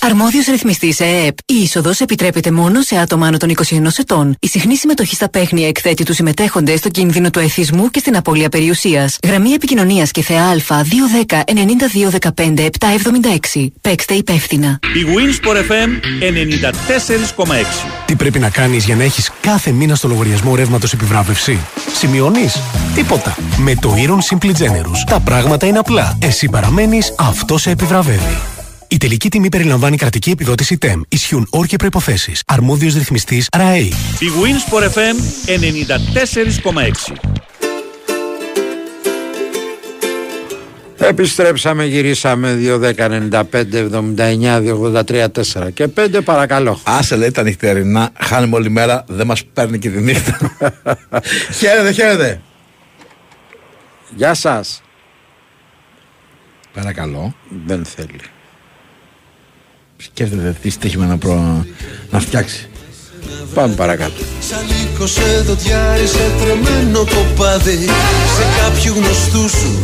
Αρμόδιος ρυθμιστής ΕΕΠ. Η είσοδος επιτρέπεται μόνο σε άτομα άνω των 21 ετών. Η συχνή συμμετοχή στα παίχνια εκθέτει τους συμμετέχοντες στο κίνδυνο του εθισμού και στην απώλεια περιουσίας. Γραμμή επικοινωνίας και ΘΑ 210 9215 776. Παίξτε υπεύθυνα. Η Winsport FM 94,6. Τι πρέπει να κάνεις για να έχεις κάθε μήνα στο λογαριασμό ρεύματος επιβράβευση; Σημειώνεις; Τίποτα. Με το Iron Simply Generous τα πράγματα είναι απλά. Εσύ παραμένεις, αυτό σε επιβραβεύει. Η τελική τιμή περιλαμβάνει κρατική επιδότηση TEM. Ισχύουν όροι και προϋποθέσεις. Αρμόδιος ρυθμιστής RAE. Η Winsport FM 94,6. Επιστρέψαμε, γυρίσαμε 2-10-95-79-283-4 και 5 παρακαλώ. Άσε λέει τα νυχτερινά, χάνουμε όλη μέρα, δεν μας παίρνει και τη νύχτα. χαίρετε, χαίρετε. Γεια σας. Παρακαλώ. Δεν θέλει. Σκέφτεται τι στοίχημα να, προ... να φτιάξει. Πάμε παρακάτω. Σαν λύκο σε δοντιάρι σε τρεμένο κοπάδι. Σε κάποιου γνωστού σου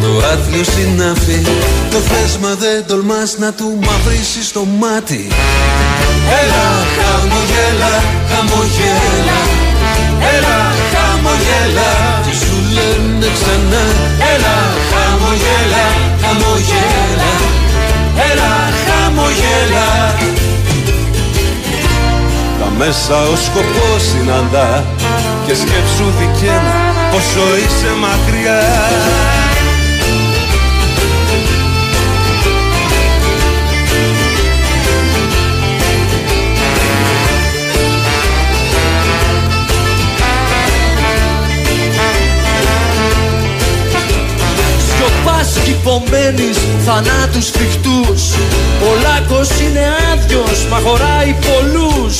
το άθλιο συνάφι Το θέσμα δεν τολμάς να του μαυρίσεις το μάτι. Έλα χαμογέλα, χαμογέλα. Έλα χαμογέλα. Και σου λένε ξανά. Έλα χαμογέλα, χαμογέλα. Έλα χαμογέλα. Τα μέσα ο σκοπός συναντά Και σκέψου δικαίνα πόσο είσαι μακριά Σιωπάς κι υπομένεις θανάτους φρικτούς Ο λάκκος είναι άδειος μα χωράει πολλούς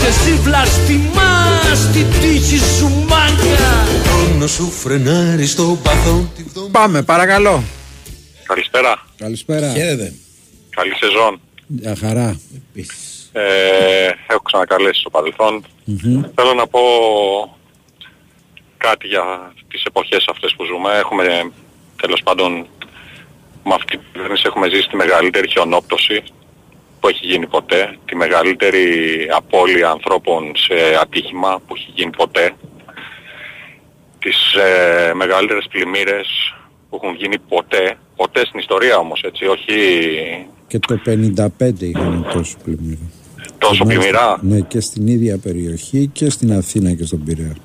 Και εσύ βλαστημάς την τύχη σου μάγια Ο χρόνος σου φρενάρει στο παθόν τη βδομάδα Πάμε παρακαλώ. Καλησπέρα. Καλησπέρα. Χαίρετε. Καλή σεζόν. Για χαρά. Ε, έχω ξανακαλέσει στο παρελθόν. Μμμ. Θέλω να πω κάτι για τις εποχές αυτές που ζούμε. Έχουμε τέλος πάντων με αυτή την κυβέρνηση έχουμε ζήσει τη μεγαλύτερη χιονόπτωση που έχει γίνει ποτέ, τη μεγαλύτερη απώλεια ανθρώπων σε ατύχημα που έχει γίνει ποτέ, τις ε, μεγαλύτερες πλημμύρες που έχουν γίνει ποτέ, ποτέ στην ιστορία όμως έτσι, όχι Και το 55 είχαν τόσο πλημμύρα. τόσο Και μάλιστα- πλημμυρά. Ναι, και στην ίδια περιοχή και στην Αθήνα και στον Πειραιά.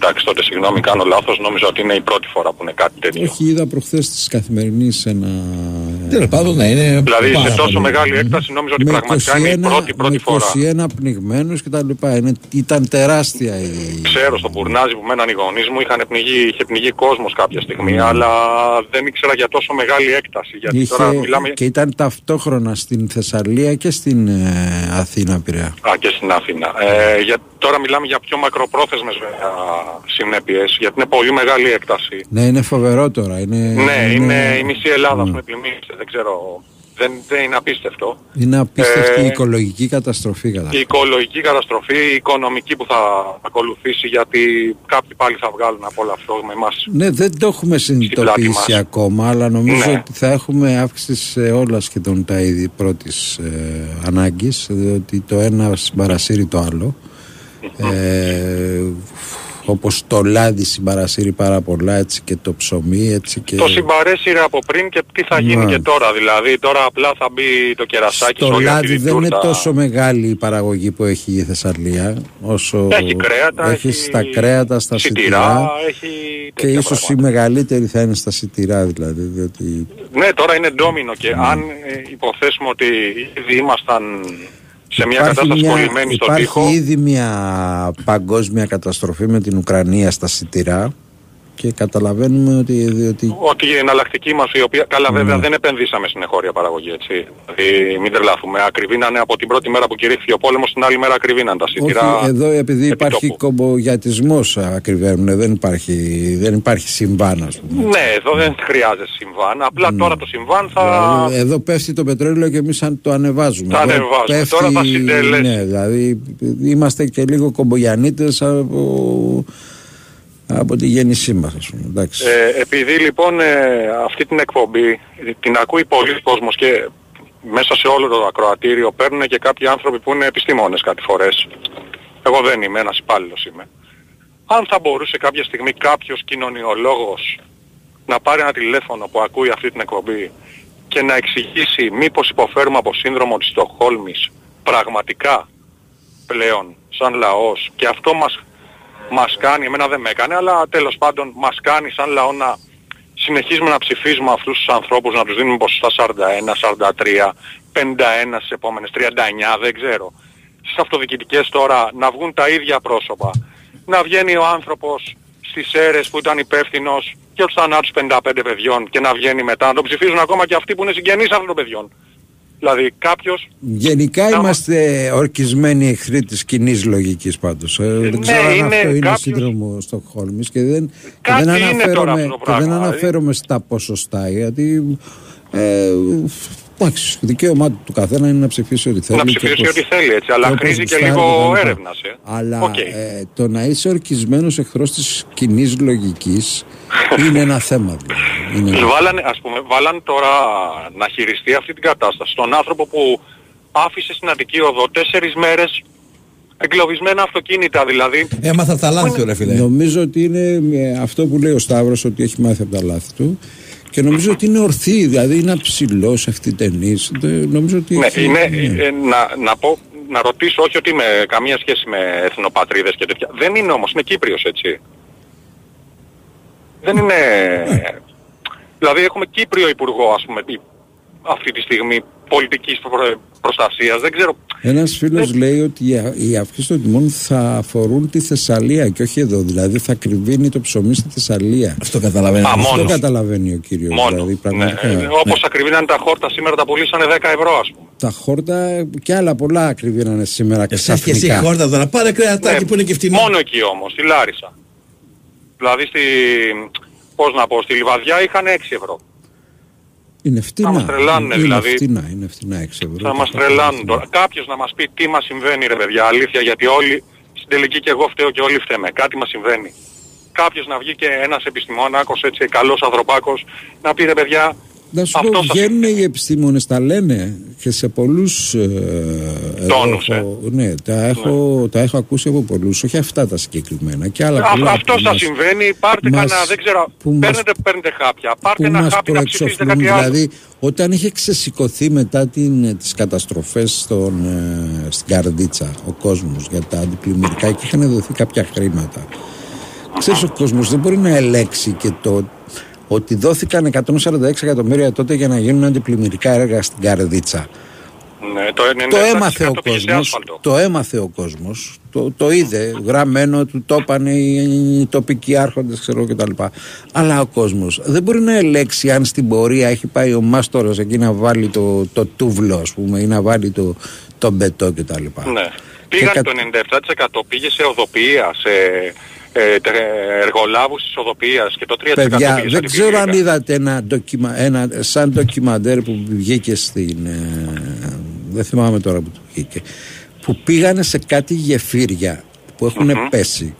Εντάξει, τότε συγγνώμη, κάνω λάθος. Νόμιζα ότι είναι η πρώτη φορά που είναι κάτι τέτοιο. Όχι, είδα προχθές της καθημερινής ένα... Τέλος πάντων, ναι, είναι Δηλαδή πάρα σε τόσο πολύ. μεγάλη έκταση νόμιζα ότι με πραγματικά είναι η πρώτη, πρώτη με φορά. 21 πνιγμένους και τα λοιπά. Είναι, ήταν τεράστια η... Ξέρω στο Μπουρνάζι που μέναν οι γονείς μου είχαν πνιγεί, είχε πνιγεί κόσμος κάποια στιγμή, αλλά δεν ήξερα για τόσο μεγάλη έκταση. Γιατί τώρα Είχε, μιλάμε Και ήταν ταυτόχρονα στην Θεσσαλία και στην ε, Αθήνα Πειραιά. Α, και στην Αθήνα. Ε, για, τώρα μιλάμε για πιο μακροπρόθεσμες βέβαια, συνέπειες, γιατί είναι πολύ μεγάλη έκταση. Ναι, είναι φοβερό τώρα. Είναι, ναι, είναι, η μισή Ελλάδα που με πλημμύρισε, δεν ξέρω. Δεν, δεν είναι απίστευτο. είναι απίστευτη Ε, η οικολογική καταστροφή κατά. Η οικολογική καταστροφή, η οικονομική που θα ακολουθήσει, γιατί κάποιοι πάλι θα βγάλουν από όλο αυτό με εμάς. Ναι, δεν το έχουμε πλάτη συνειδητοποιήσει μας. ακόμα, αλλά νομίζω Ναι. ότι θα έχουμε αύξηση σε όλα σχεδόν τα είδη πρώτης ε, ανάγκης, διότι το ένα συμπαρασύρει το άλλο. Ε, όπως το λάδι συμπαρασύρει πάρα πολλά, έτσι και το ψωμί, έτσι και... Το συμπαρέσυρε από πριν και τι θα γίνει Ναι. και τώρα. Δηλαδή τώρα απλά θα μπει το κερασάκι Το στο λάδι δεν είναι τούρτα. τόσο μεγάλη η παραγωγή που έχει η Θεσσαλία όσο Έχει κρέατα, έχει έχει στα κρέατα, στα σιτηρά, σιτηρά έχει και τέτοια ίσως η μεγαλύτερη θα είναι στα σιτηρά δηλαδή διότι Ναι, τώρα είναι ντόμινο και αν ε, υποθέσουμε ότι ήδη ήμασταν σε μια κατάσταση κολλημένη στον υπάρχει τοίχο, ήδη μια παγκόσμια καταστροφή με την Ουκρανία στα σιτηρά και καταλαβαίνουμε ότι, ότι ότι η εναλλακτική μας, η οποία, καλά βέβαια Ναι. δεν επενδύσαμε στην εγχώρια παραγωγή, έτσι. Δηλαδή μην τρελάθουμε, ακριβήνανε από την πρώτη μέρα που κηρύχθηκε ο πόλεμος, την άλλη μέρα ακριβήναν τα σιτηρά. όχι, εδώ επειδή υπάρχει επιτόπου. κομπογιατισμός ακριβένουν, δεν υπάρχει, δεν υπάρχει συμβάν ας πούμε. Ναι, εδώ δεν χρειάζεται συμβάν. Απλά τώρα το συμβάν θα... Δηλαδή, Εδώ πέφτει το πετρέλαιο και εμείς αν το ανεβάζουμε. Θα Εδώ ανεβάζουμε. Τώρα θα συντελέσει. Ναι, δηλαδή είμαστε και λίγο κομπογιανίτες από, από τη γέννησή μας ας πούμε. Εντάξει. Ε, επειδή λοιπόν ε, αυτή την εκπομπή την ακούει πολλοί κόσμος και μέσα σε όλο το ακροατήριο παίρνουν και κάποιοι άνθρωποι που είναι επιστήμονες κάτι φορές. Εγώ δεν είμαι, ένας υπάλληλος είμαι. Αν θα μπορούσε κάποια στιγμή κάποιος κοινωνιολόγος να πάρει ένα τηλέφωνο που ακούει αυτή την εκπομπή και να εξηγήσει μήπως υποφέρουμε από σύνδρομο της Στοκχόλμης πραγματικά πλέον σαν λαός και αυτό μας, μας κάνει, εμένα δεν με έκανε, αλλά τέλος πάντων μας κάνει σαν λαό να συνεχίζουμε να ψηφίζουμε αυτούς τους ανθρώπους, να τους δίνουμε ποσοστά 41, 43, 51 στις επόμενες, 39, δεν ξέρω. Στις αυτοδιοικητικές τώρα να βγουν τα ίδια πρόσωπα. Να βγαίνει ο άνθρωπος στις αίρες που ήταν υπεύθυνος για τους θανάτους 55 παιδιών και να βγαίνει μετά. Να τον ψηφίζουν ακόμα και αυτοί που είναι συγγενείς αυτών των παιδιών. Δηλαδή κάποιος Γενικά είμαστε ορκισμένοι εχθροί της κοινή λογικής πάντως. Ε, δεν ξέρω αν είναι αυτό είναι κάποιος- σύνδρομο Στοκχόλμης και δεν, και Κάτι δεν, είναι τώρα αναφέρομαι, αυτό το και δεν πράγμα, δηλαδή. αναφέρομαι στα ποσοστά γιατί ε, εντάξει, δικαίωμά του καθένα είναι να ψηφίσει ό,τι θέλει. να και ψηφίσει όπως- ό,τι θέλει έτσι, αλλά και όπως χρήζει και γουστάρει λίγο κτλ. έρευνας. Ε. Αλλά Οκ. ε, το να είσαι ορκισμένος εχθρός της κοινής λογικής είναι ένα θέμα. Δηλαδή. Είναι ένα- Βάλανε, ας πούμε, βάλαν τώρα να χειριστεί αυτή την κατάσταση στον άνθρωπο που άφησε στην Αττική Οδό τέσσερις μέρες εγκλωβισμένα αυτοκίνητα δηλαδή. Έμαθα από τα λάθη του, ρε φίλε. Νομίζω ότι είναι ε, αυτό που λέει ο Σταύρος ότι έχει μάθει από τα λάθη του και νομίζω ότι είναι ορθή, δηλαδή είναι αψηλός ευθυτενής. Δεν- Νομίζω ότι Ναι, έχει- είναι, ναι. ε, να, να πω, να ρωτήσω όχι ότι με καμία σχέση με εθνοπατρίδες και τέτοια. Δεν είναι όμως, είναι Κύπριος έτσι. Δεν είναι... Δηλαδή έχουμε Κύπριο Υπουργό ας πούμε η- αυτή τη στιγμή πολιτικής προ- προστασίας. Δεν ξέρω. Ένας φίλος λέει ότι οι α- οι αύξηση των τιμών θα αφορούν τη Θεσσαλία και όχι εδώ. Δηλαδή θα κρυβίνει το ψωμί στη Θεσσαλία. Αυτό καταλαβαίνει. Α, Αυτό μόνος. καταλαβαίνει ο κύριος. Μόνος. Δηλαδή, Ναι, πραγματικά. ε, όπως ακριβήναν τα χόρτα σήμερα τα πουλήσανε 10 ευρώ ας πούμε. Τα χόρτα και άλλα πολλά ακριβήνανε σήμερα Θες και εσύ ξαφνικά. χόρτα τώρα. Πάρε κρεατάκι Ναι, που είναι και φτηνό. Μόνο εκεί όμως, στη Λάρισα. Δηλαδή στη... Πώς να πω, στη Λιβαδιά είχαν 6 ευρώ. Είναι φτηνά. Θα μας τρελάνουνε, είναι δηλαδή. φτηνά, είναι φτηνά 6 ευρώ. Θα μας τρελάνουν τώρα. Κάποιος να μας πει τι μας συμβαίνει ρε παιδιά, αλήθεια, γιατί όλοι, στην τελική και εγώ φταίω και όλοι φταίμε. Κάτι μας συμβαίνει. Κάποιος να βγει και ένας επιστημόνακος, έτσι, καλός ανθρωπάκος, να πει ρε παιδιά, Να σου αυτό πω, σας βγαίνουν οι επιστήμονες, τα λένε και σε πολλούς ε, εγώ Τόνους, έχω- Ναι, τα έχω, τα έχω ακούσει από πολλούς, όχι αυτά τα συγκεκριμένα και άλλα Α, πολλά αυτό που σας μας- συμβαίνει, πάρτε μας- κανένα, δεν ξέρω, που μας- παίρνετε, παίρνετε χάπια, πάρτε που ένα μας χάπι να ψηφίσετε προεξοφλούν, κάτι άλλο. δηλαδή όταν είχε ξεσηκωθεί μετά την, τις καταστροφές στον, ε, στην Καρδίτσα ο κόσμος για τα αντιπλημμυρικά και είχαν δοθεί κάποια χρήματα. Ξέρεις ο κόσμος δεν μπορεί να ελέξει και το ότι δόθηκαν 146 εκατομμύρια τότε για να γίνουν αντιπλημμυρικά έργα στην Καρδίτσα. Ναι, το, 97% Το έμαθε ο πήγε σε κόσμος, άσφαλτο. το έμαθε ο κόσμος, το, το είδε γραμμένο, του το είπαν οι, οι τοπικοί άρχοντες ξέρω κτλ. Αλλά ο κόσμος δεν μπορεί να ελέξει αν στην πορεία έχει πάει ο μάστορας εκεί να βάλει το, το τούβλο ας πούμε ή να βάλει το, το μπετό κτλ. Ναι. Πήγαν κα- το 97% πήγε σε οδοποιία, σε ε, τε- εργολάβους της οδοποιίας και το 3% Παιδιά, πήγε σε δεν ξέρω αν αντιπλημμυρικά. είδατε ένα, ντοκιμα, ένα σαν ντοκιμαντέρ που βγήκε στην. ε, δεν θυμάμαι τώρα που το βγήκε. Που πήγανε σε κάτι γεφύρια που εχουν πέσει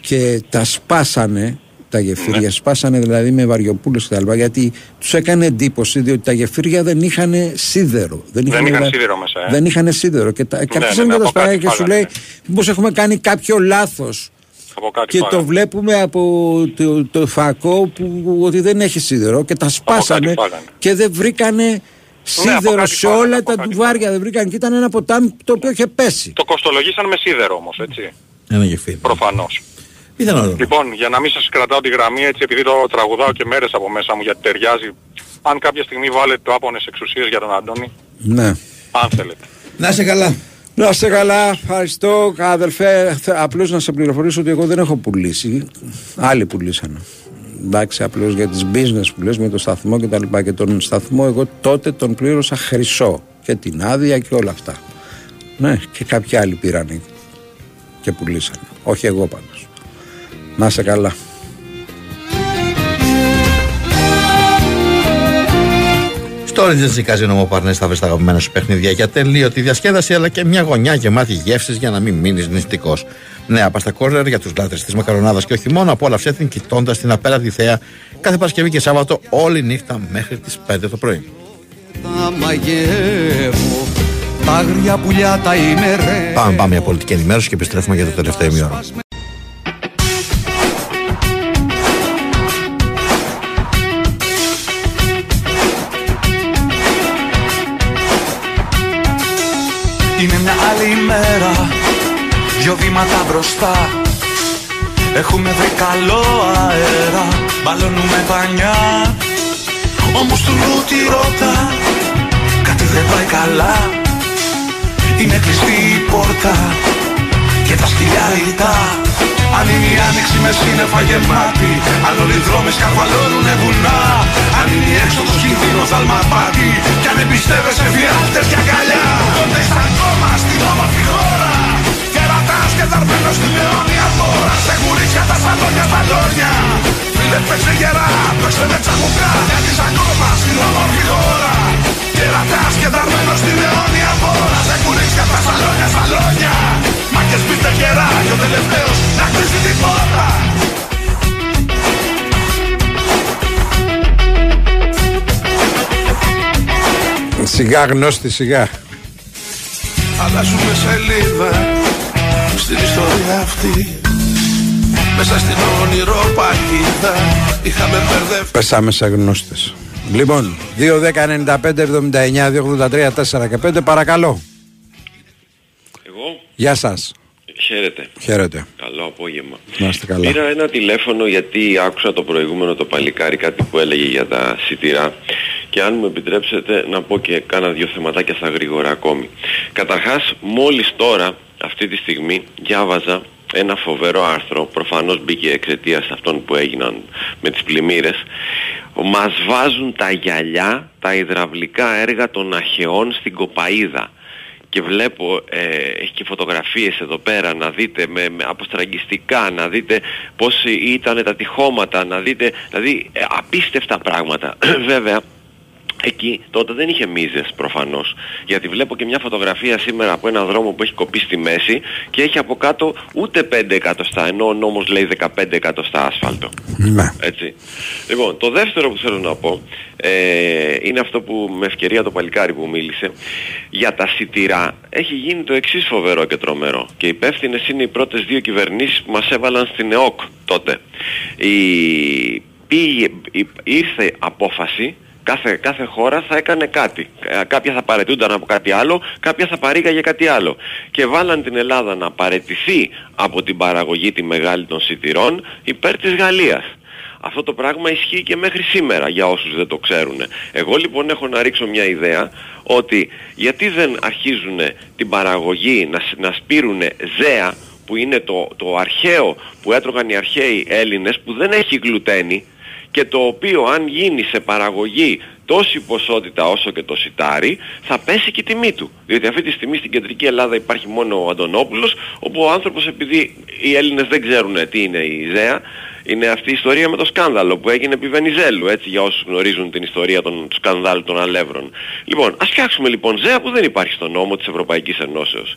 και τα σπάσανε τα γεφύρια, Ναι. σπάσανε δηλαδή με βαριοπούλες και τα λοιπά, γιατί τους έκανε εντύπωση διότι τα γεφύρια δεν είχαν σίδερο. Δεν είχαν δηλαδή- σίδερο μέσα, ε. Δεν είχαν σίδερο και, τα, και Ναι, αρχίσαν ναι, και τα από σπάγανε κάτι και σου φάγανε. λέει μήπως έχουμε κάνει κάποιο λάθος Από κάτι και το φάγανε. βλέπουμε από το, το φακό που ότι δεν έχει σίδερο και τα σπάσανε φάγανε. και δεν βρήκανε σίδερο από κάτι σε φάγανε, όλα από τα κάτι τουβάρια δεν βρήκαν και ήταν ένα ποτάμι το οποίο είχε πέσει Το κοστολογήσαν με σίδερο όμως, έτσι. Ένα γεφύρι. Προφανώς. Ήταν όλο. Λοιπόν, για να μην σας κρατάω τη γραμμή έτσι επειδή το τραγουδάω και μέρες από μέσα μου γιατί ταιριάζει. Αν κάποια στιγμή βάλετε το άπονες εξουσίες για τον Αντώνη, ναι αν θέλετε. Να είσαι καλά. Να είστε καλά, ευχαριστώ αδελφέ. Θε- Απλώς να σε πληροφορήσω ότι εγώ δεν έχω πουλήσει. Άλλοι πουλήσανε. Εντάξει, απλώς για τις business που λες με το σταθμό και τα λοιπά. Και τον σταθμό εγώ τότε τον πλήρωσα χρυσό. Και την άδεια και όλα αυτά. Ναι, και κάποιοι άλλοι πήραν και πουλήσανε. Όχι εγώ πάντως. Να είσαι καλά. Στο Regency Casino μου παρνές θα βρεις τα αγαπημένα σου παιχνίδια για τελείωτη διασκέδαση αλλά και μια γωνιά γεμάτη γεύσεις για να μην μείνεις νηστικός. Νέα πάστα κόρνερ για τους λάτρες της μακαρονάδας και όχι μόνο απόλαυσέ την κοιτώντας την απέραντη θέα κάθε Παρασκευή και Σάββατο όλη νύχτα μέχρι τις 5 το πρωί. Τα μαγεύω Τα άγρια πουλιά τα ημερέ Πάμε, πάμε για πολιτική ενημέρωση και επιστρέφουμε για το τελευταίο ημιώρο. Μέρα. Δυο βήματα μπροστά. Έχουμε βρει καλό αέρα. Μπαλώνουμε πανιά Όμως του τι ρώτα Κάτι δεν πάει καλά. Είναι κλειστή η πόρτα. Και τα σκυλιά ρητά Αν είναι η άνοιξη μες σύννεφα γεμάτη Αν όλοι οι δρόμοι σκαρβαλώνουνε βουνά Αν είναι η έξοδος κίνδυνος δαλμαπάτη Κι αν εμπιστεύεσαι φιάχτες και αγκαλιά Τότε στα ακόμα στην όμορφη χώρα. Κερατάς και δαρμένος στην αιώνια χώρα Σε γουρίτσια τα σαλόνια στα λόρια. Φίλε παίξε γερά, παίξε με τσακουκά Γιατί σ' ακόμα στην όμορφη χώρα Κερατάς και δαρμένος στην αιώνια χώρα Σε γουρίτσια τα σαλόνια στα λόρια Μάκες πείτε γερά και ο τελευταίος να κλείσει την πόρτα Σιγά γνώστη, σιγά. Αλλάζουμε σελίδα στην ιστορία αυτή. Μέσα στην όνειρο παγίδα είχαμε μπερδευτεί Πέσαμε σε γνώστες. Λοιπόν, 2, 10, 95, 79, 283, 4 και 5, παρακαλώ. Εγώ, Γεια σας. χαίρετε. Χαίρετε. Καλό απόγευμα. Να είστε καλά. Πήρα ένα τηλέφωνο γιατί άκουσα το προηγούμενο το παλικάρι κάτι που έλεγε για τα σιτηρά και αν μου επιτρέψετε να πω και κάνα δύο θεματάκια στα γρήγορα ακόμη. Καταρχάς μόλις τώρα αυτή τη στιγμή διάβαζα ένα φοβερό άρθρο, προφανώς μπήκε εξαιτίας αυτών που έγιναν με τις πλημμύρες. Μας βάζουν τα γυαλιά, τα υδραυλικά έργα των αχαιών στην Κοπαίδα και βλέπω, ε, έχει και φωτογραφίες εδώ πέρα να δείτε με, με αποστραγγιστικά, να δείτε πώς ήταν τα τυχώματα, να δείτε, δηλαδή ε, απίστευτα πράγματα. Βέβαια, Εκεί τότε δεν είχε μίζες προφανώς γιατί βλέπω και μια φωτογραφία σήμερα από ένα δρόμο που έχει κοπεί στη μέση και έχει από κάτω ούτε 5 εκατοστά ενώ ο νόμος λέει 15 εκατοστά άσφαλτο. Ναι. Έτσι. Λοιπόν, το δεύτερο που θέλω να πω ε, είναι αυτό που με ευκαιρία το παλικάρι που μίλησε για τα σιτηρά έχει γίνει το εξής φοβερό και τρομερό και υπεύθυνες είναι οι πρώτες δύο κυβερνήσεις που μας έβαλαν στην ΕΟΚ τότε. Η, πήγε, η- ήρθε απόφαση Κάθε, κάθε χώρα θα έκανε κάτι. Ε, Κάποια θα παρετούνταν από κάτι άλλο, κάποια θα παρήγαγε κάτι άλλο. Και βάλαν την Ελλάδα να παρετηθεί από την παραγωγή τη μεγάλη των σιτηρών υπέρ της Γαλλίας. Αυτό το πράγμα ισχύει και μέχρι σήμερα για όσους δεν το ξέρουν. Εγώ λοιπόν έχω να ρίξω μια ιδέα ότι γιατί δεν αρχίζουν την παραγωγή να, σ- να σπείρουν ζέα που είναι το, το αρχαίο που έτρωγαν οι αρχαίοι Έλληνες που δεν έχει γλουτένι και το οποίο αν γίνει σε παραγωγή τόση ποσότητα όσο και το σιτάρι θα πέσει και η τιμή του. Διότι αυτή τη στιγμή στην κεντρική Ελλάδα υπάρχει μόνο ο Αντωνόπουλος όπου ο άνθρωπος επειδή οι Έλληνες δεν ξέρουν τι είναι η ιδέα είναι αυτή η ιστορία με το σκάνδαλο που έγινε επί Βενιζέλου, έτσι για όσους γνωρίζουν την ιστορία των του σκανδάλου των αλεύρων. Λοιπόν, ας φτιάξουμε λοιπόν ζέα που δεν υπάρχει στον νόμο της Ευρωπαϊκής Ενώσεως.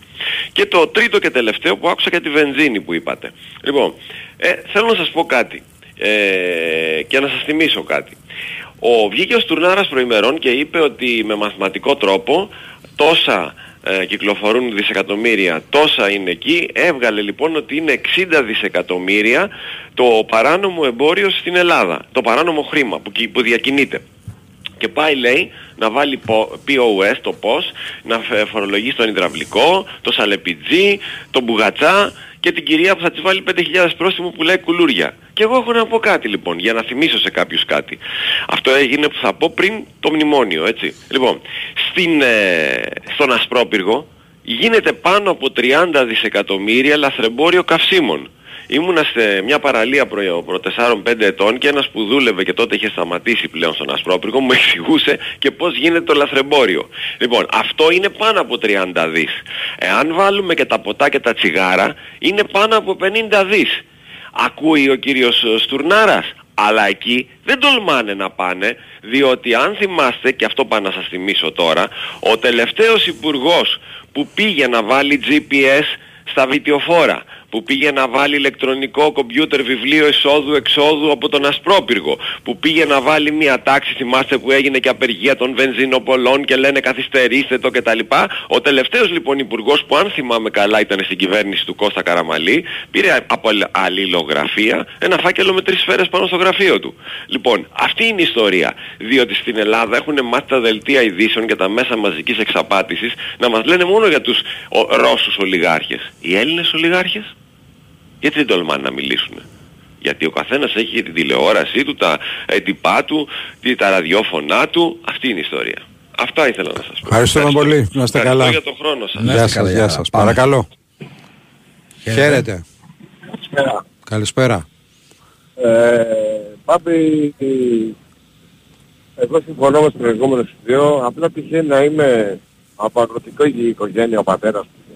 Και το τρίτο και τελευταίο που άκουσα για τη βενζίνη που είπατε. Λοιπόν, ε, θέλω να σας πω κάτι ε, και να σας θυμίσω κάτι. Ο βγήκε ο Στουρνάρας προημερών και είπε ότι με μαθηματικό τρόπο τόσα ε, κυκλοφορούν δισεκατομμύρια, τόσα είναι εκεί. Έβγαλε λοιπόν ότι είναι 60 δισεκατομμύρια το παράνομο εμπόριο στην Ελλάδα. Το παράνομο χρήμα που, κι- που διακινείται. Και πάει λέει να βάλει πο- POS το POS, να φε- φορολογήσει τον υδραυλικό, το σαλεπιτζή, τον μπουγατσά και την κυρία που θα της βάλει 5.000 πρόστιμο που λέει κουλούρια. Και εγώ έχω να πω κάτι λοιπόν, για να θυμίσω σε κάποιους κάτι. Αυτό έγινε που θα πω πριν το μνημόνιο, έτσι. Λοιπόν, στην, ε, στον Ασπρόπυργο γίνεται πάνω από 30 δισεκατομμύρια λαθρεμπόριο καυσίμων. Ήμουνα σε μια παραλία προ, προ 4-5 ετών και ένας που δούλευε και τότε είχε σταματήσει πλέον στον Ασπρόπυργο μου εξηγούσε και πώς γίνεται το λαθρεμπόριο. Λοιπόν, αυτό είναι πάνω από 30 δις. Εάν βάλουμε και τα ποτά και τα τσιγάρα, είναι πάνω από 50 δις. Ακούει ο κύριος ε, Στουρνάρας, αλλά εκεί δεν τολμάνε να πάνε, διότι αν θυμάστε, και αυτό πάω να σας θυμίσω τώρα, ο τελευταίος υπουργός που πήγε να βάλει GPS στα βιτιοφόρα, που πήγε να βάλει ηλεκτρονικό κομπιούτερ βιβλίο εισόδου-εξόδου από τον Ασπρόπυργο, που πήγε να βάλει μια τάξη, θυμάστε που έγινε και απεργία των βενζινοπολών και λένε καθυστερήστε το κτλ. Ο τελευταίος λοιπόν υπουργός που αν θυμάμαι καλά ήταν στην κυβέρνηση του Κώστα Καραμαλή, πήρε από αλλ- αλληλογραφία ένα φάκελο με τρεις σφαίρες πάνω στο γραφείο του. Λοιπόν, αυτή είναι η ιστορία. Διότι στην Ελλάδα έχουν μάθει τα δελτία ειδήσεων και τα μέσα μαζικής εξαπάτησης να μας λένε μόνο για τους ο, Ρώσους ολιγάρχες. Οι Έλληνες ολιγάρχες; Γιατί δεν τολμάνε να μιλήσουν. Γιατί ο καθένας έχει την τηλεόρασή του, τα έντυπά του, τι- τα ραδιόφωνά του. Αυτή είναι η ιστορία. Αυτά ήθελα να σας πω. Ευχαριστούμε πολύ. Να είστε Ευχαριστώ καλά. για τον χρόνο σας. Γεια σας, γεια σας. Παρακαλώ. Χαίρετε. Καλησπέρα. Καλησπέρα. Ε, Πάπη, εγώ συμφωνώ με το προηγούμενο studio. Απλά τυχαίνει να είμαι από αγροτική οικογένεια ο πατέρας μου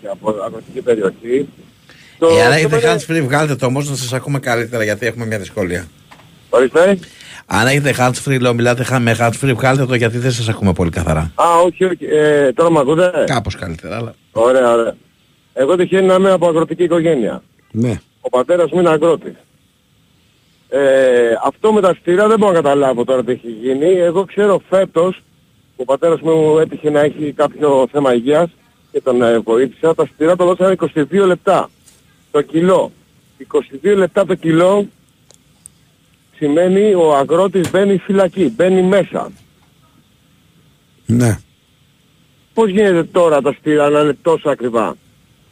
και από αγροτική περιοχή. Το Εάν θέμα έχετε είναι- hands free, βγάλτε το όμως να σας ακούμε καλύτερα γιατί έχουμε μια δυσκολία. Ορίστε. Αν έχετε hands free, λέω μιλάτε χα- με hands free, βγάλτε το γιατί δεν σας ακούμε πολύ καθαρά. Α, όχι, όχι. Ε, τώρα με ακούτε; Κάπως καλύτερα, αλλά... Ωραία, ωραία. Εγώ τυχαίνει να είμαι από αγροτική οικογένεια. Ναι. Ο πατέρας μου είναι αγρότης. Ε, αυτό με τα στήρα δεν μπορώ να καταλάβω τώρα τι έχει γίνει. Εγώ ξέρω φέτος που ο πατέρας μου έτυχε να έχει κάποιο θέμα υγείας και τον ε, βοήθησα. Τα στήρα το δώσανε 22 λεπτά το κιλό. 22 λεπτά το κιλό σημαίνει ο αγρότης μπαίνει φυλακή, μπαίνει μέσα. Ναι. Πώς γίνεται τώρα τα στήρα να είναι τόσο ακριβά;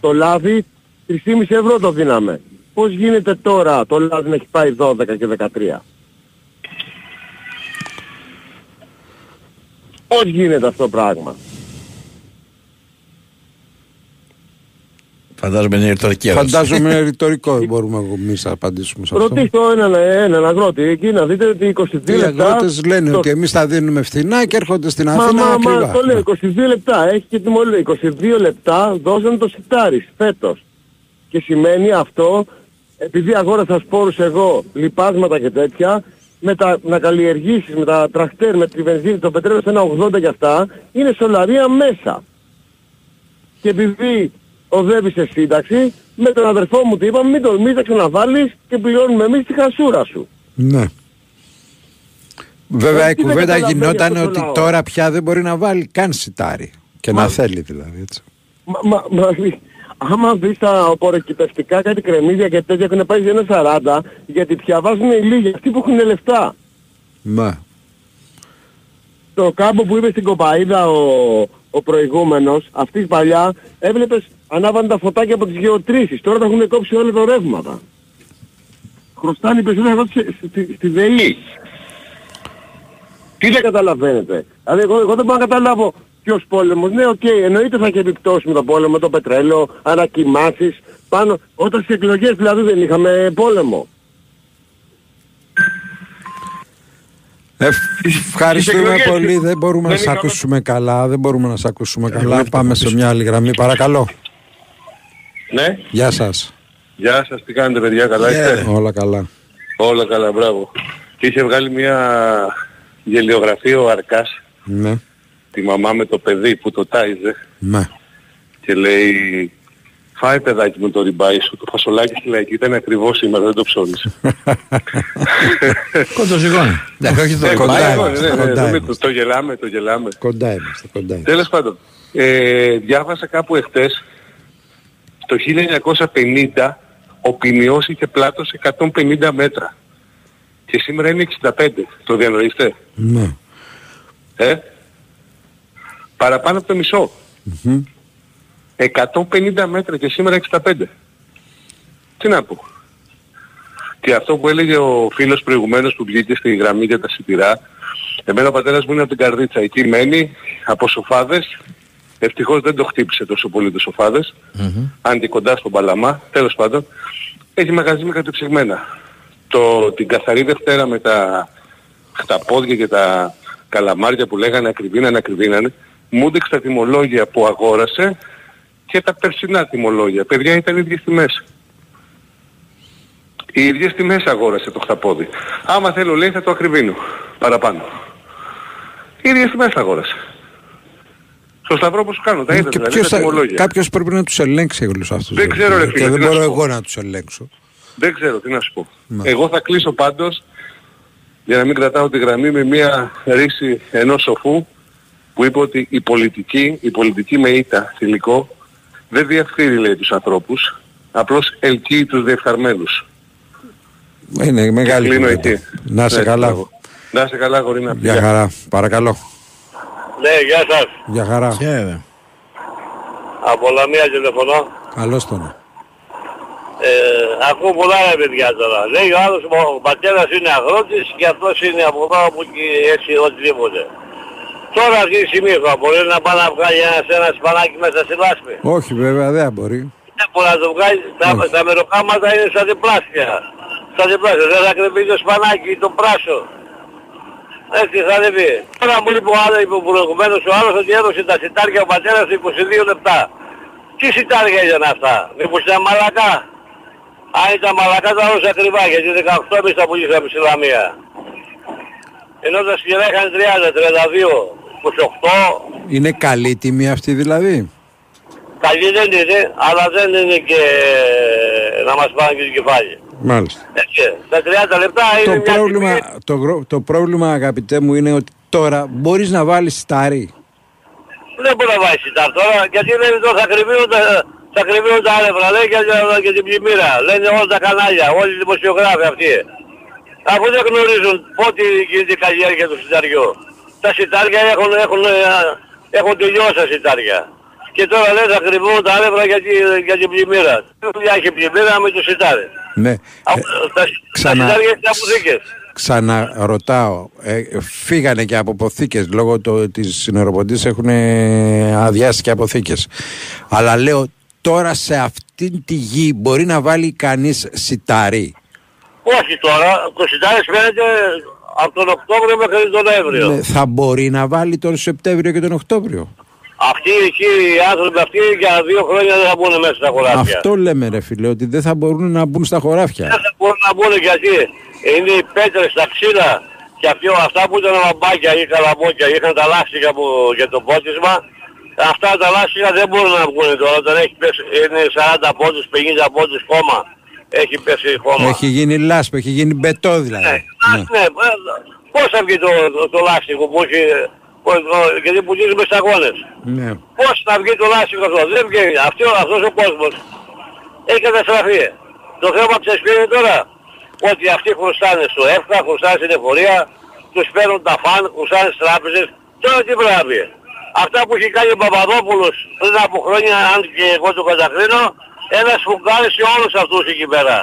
Το λάδι 3,5 ευρώ το δίναμε. Πώς γίνεται τώρα το λάδι να έχει πάει 12 και 13. Πώς γίνεται αυτό το πράγμα; Φαντάζομαι είναι ρητορική ερώτηση. Φαντάζομαι είναι ρητορικό, δεν μπορούμε εμείς να απαντήσουμε σε αυτό. Ρωτήστε έναν, έναν αγρότη εκεί να δείτε ότι 22 Οι λεπτά... αγρότες λένε το- ότι εμείς τα δίνουμε φθηνά και έρχονται στην Μα, Αθήνα μα, ακριβά. μα, το λέω, 22 λεπτά, έχει και τιμολή. 22 λεπτά δώσαν το σιτάρις φέτος. Και σημαίνει αυτό, επειδή αγόρασα σπόρους εγώ, λιπάσματα και τέτοια, με τα, να καλλιεργήσεις με τα τρακτέρ, με τη βενζίνη, το πετρέλαιο σε ένα 80 και αυτά, είναι σολαρία μέσα. Και επειδή οδεύεις σε σύνταξη, με τον αδερφό μου τι είπαμε, μην το μην τα ξαναβάλεις και πληρώνουμε εμείς τη χασούρα σου. Ναι. Βέβαια η Ε, τι δεν κουβέντα καταλαβαίνεις γινόταν αυτό το ότι λαό. τώρα πια δεν μπορεί να βάλει καν σιτάρι. Και Μα- να θέλει δηλαδή έτσι. Μα, μα, μα, άμα δεις τα απορροκυπευτικά κάτι κρεμμύδια και τέτοια έχουν πάει σε ένα 40 γιατί πια βάζουν οι λίγοι αυτοί που έχουν λεφτά. Ναι. στο κάμπο που είπε στην Κοπαίδα ο, ο προηγούμενος, αυτής η παλιά, έβλεπες ανάβανε τα φωτάκια από τις γεωτρήσεις. Τώρα τα έχουν κόψει όλα τα ρεύματα. Χρωστάνε οι περισσότεροι εδώ στη, στη, στη ΔΕΗ. Τι δεν καταλαβαίνετε. Δηλαδή εγώ, εγώ δεν μπορώ να καταλάβω ποιος πόλεμος. Ναι, οκ, εννοείται θα έχει επιπτώσεις με το πόλεμο, το πετρέλαιο, ανατιμήσεις, πάνω. Όταν στις εκλογές δηλαδή δεν είχαμε πόλεμο. Ευχαριστούμε εκλογές πολύ. Δεν μπορούμε να δεν σε είχαμε- ακούσουμε καλά. Δεν μπορούμε να σε ακούσουμε καλά. Πάμε σε μια άλλη γραμμή. Παρακαλώ. Ναι, Γεια σας. γεια σας, τι κάνετε παιδιά, καλά είστε; Όλα καλά. Όλα καλά, μπράβο. Και είχε βγάλει μια γελιογραφία ο Αρκάς, Ναι. τη μαμά με το παιδί που το τάιζε Ναι. και λέει Φάει παιδάκι με το ριμπάι σου, το φασολάκι στη λαϊκή ήταν ακριβώς σήμερα, δεν το ψώνεις. Κοντοζυγώνει. Εντάξει, όχι το Ε, κοντά κοντά είμαστε, ναι, ναι, κοντά το- είμαστε. το- Το γελάμε, το γελάμε. Κοντά είμαστε. Κοντά είμαστε. Τέλος πάντων, ε, διάβασα κάπου εχθές, το 1950 ο ποινιός είχε πλάτος 150 μέτρα. Και σήμερα είναι 65. Το διανοείστε; Ναι. Ε; Παραπάνω από το μισό. 150 μέτρα και σήμερα 65. Τι να πω. Και αυτό που έλεγε ο φίλος προηγουμένως που βγήκε στη γραμμή για τα σιτηρά, εμένα ο πατέρας μου είναι από την Καρδίτσα. Εκεί μένει από σοφάδες. Ευτυχώς δεν το χτύπησε τόσο πολύ το σοφάδες. Αν και κοντά στον Παλαμά, τέλος πάντων. Έχει μαγαζί με κατεψυγμένα. Το, την καθαρή Δευτέρα με τα χταπόδια και τα καλαμάρια που λέγανε ακριβήνανε, ακριβήνανε, μου έδειξε τα τιμολόγια που αγόρασε και τα περσινά τιμολόγια. Παιδιά ήταν οι ίδιες τιμές. Οι ίδιες τιμές αγόρασε το χταπόδι. Άμα θέλω λέει θα το ακριβίνω παραπάνω. Οι ίδιες τιμές αγόρασε. Στο σταυρό που σου κάνω, τα είδα Και δηλαδή ποιος τα θα- τιμολόγια. κάποιος πρέπει να τους ελέγξει όλους αυτούς. Δεν ξέρω, ρε Και φίλε, δεν τι να μπορώ σου πω. εγώ να τους ελέγξω. Δεν ξέρω τι να σου πω. Ναι. Εγώ θα κλείσω πάντως για να μην κρατάω τη γραμμή με μια ρίση ενός σοφού που είπε ότι η πολιτική, η πολιτική με ήττα θηλυκό δεν διαφθείρει λέει τους ανθρώπους, απλώς ελκύει τους διεφθαρμένους. Είναι μεγάλη κλείνω κουβέντα. εκεί. Να σε Ναι, καλά. μπράβο. Να σε καλά γορίνα. Γεια χαρά. Παρακαλώ. Ναι, γεια σας. Γεια χαρά. Από Λαμία τηλεφωνώ. Καλώς τον. Ε, ακούω πολλά ρε παιδιά τώρα. Λέει ο άλλος, ο πατέρας είναι αγρότης και αυτός είναι από εδώ που και έτσι οτιδήποτε. Τώρα αυτή τη στιγμή θα μπορεί να πάει να βγάλει ένας ένας σπανάκι μέσα στη λάσπη. Όχι βέβαια δεν μπορεί. Δεν μπορεί να το βγάλει. Τα, τα μεροκάματα είναι σαν διπλάσια. Σαν διπλάσια. Δεν θα κρυβεί το σπανάκι ή το πράσο. Έτσι θα ανεβεί. Τώρα μου είπε ο άλλος, είπε ο προηγουμένος ο άλλος ότι έδωσε τα σιτάρια ο πατέρας σε 22 λεπτά. Τι σιτάρια ήταν αυτά; Μήπως ήταν μαλακά; Αν ήταν μαλακά τα όσα ακριβά γιατί 18 εμείς τα πουλήσαμε στη Λαμία. Ενώ τα σκληρά είχαν 30, 32, 28. Είναι καλή τιμή αυτή δηλαδή. Καλή δεν είναι, αλλά δεν είναι και να μας πάνε και το κεφάλι. Μάλιστα. Έτσι, τα 30 λεπτά είναι Το μια πρόβλημα, τιμή. το, γρο- το πρόβλημα αγαπητέ μου είναι ότι τώρα μπορείς να βάλεις στάρι. Δεν μπορεί να βάζει σιτάρ τώρα, γιατί λένε τώρα θα κρυβίνουν τα, θα κρυβίνουν τα άλευρα, λέει και, και την πλημμύρα. Λένε όλα τα κανάλια, όλοι οι δημοσιογράφοι αυτοί. Αφού δεν γνωρίζουν πότε γίνεται η καλλιέργεια του σιταριού. Τα σιτάρια έχουν, έχουν, ε, έχουν τελειώσει τα σιτάρια. Και τώρα λένε θα κρυβούν τα άλευρα για, τη- για την πλημμύρα. Τι δουλειά έχει πλημμύρα με το σιτάρι. Ναι. Α, τα, ξανα- τα σιτάρια είναι αποθήκες. Ξαναρωτάω, ε, φύγανε και από αποθήκες λόγω το, της συνορροποντής έχουν ε, αδειάσει και αποθήκες. Αλλά λέω τώρα σε αυτήν τη γη μπορεί να βάλει κανείς σιτάρι; Όχι τώρα, το σιτάρι φαίνεται από τον Οκτώβριο μέχρι τον Νοέμβριο. Ναι, θα μπορεί να βάλει τον Σεπτέμβριο και τον Οκτώβριο. Αυτοί εκεί οι άνθρωποι αυτοί για δύο χρόνια δεν θα μπουν μέσα στα χωράφια. Αυτό λέμε ρε φίλε, ότι δεν θα μπορούν να μπουν στα χωράφια. Δεν θα μπορούν να μπουν γιατί είναι οι πέτρες στα ξύλα και αυτοί, αυτά που ήταν λαμπάκια ή καλαμπόκια είχαν τα λάστιχα που, για το πότισμα αυτά τα λάστιχα δεν μπορούν να βγουν τώρα όταν έχει πέσει, είναι 40 πόντους, 50 πόντους χώμα έχει πέσει χώμα. Έχει γίνει λάσπη, έχει γίνει μπετό δηλαδή. Ναι, ναι. ε, Πώς θα βγει το, το, το λάστιχο που έχει, πώς, το- γιατί πουλίζουμε με σταγόνες; Ναι. Πώς θα βγει το λάστιχο αυτό, δεν βγαίνει. Αυτό, αυτός ο κόσμος έχει καταστραφεί. Το θέμα της είναι τώρα ότι αυτοί χρωστάνε στο ΕΦΚΑ, χρωστάνε στην εφορία, τους παίρνουν τα φαν, χρωστάνε στις τράπεζες, Τώρα τι πρέπει να πει. Αυτά που έχει κάνει ο Παπαδόπουλος πριν από χρόνια, αν και εγώ το κατακρίνω, ένας φουγκάρι σε όλους αυτούς εκεί πέρα.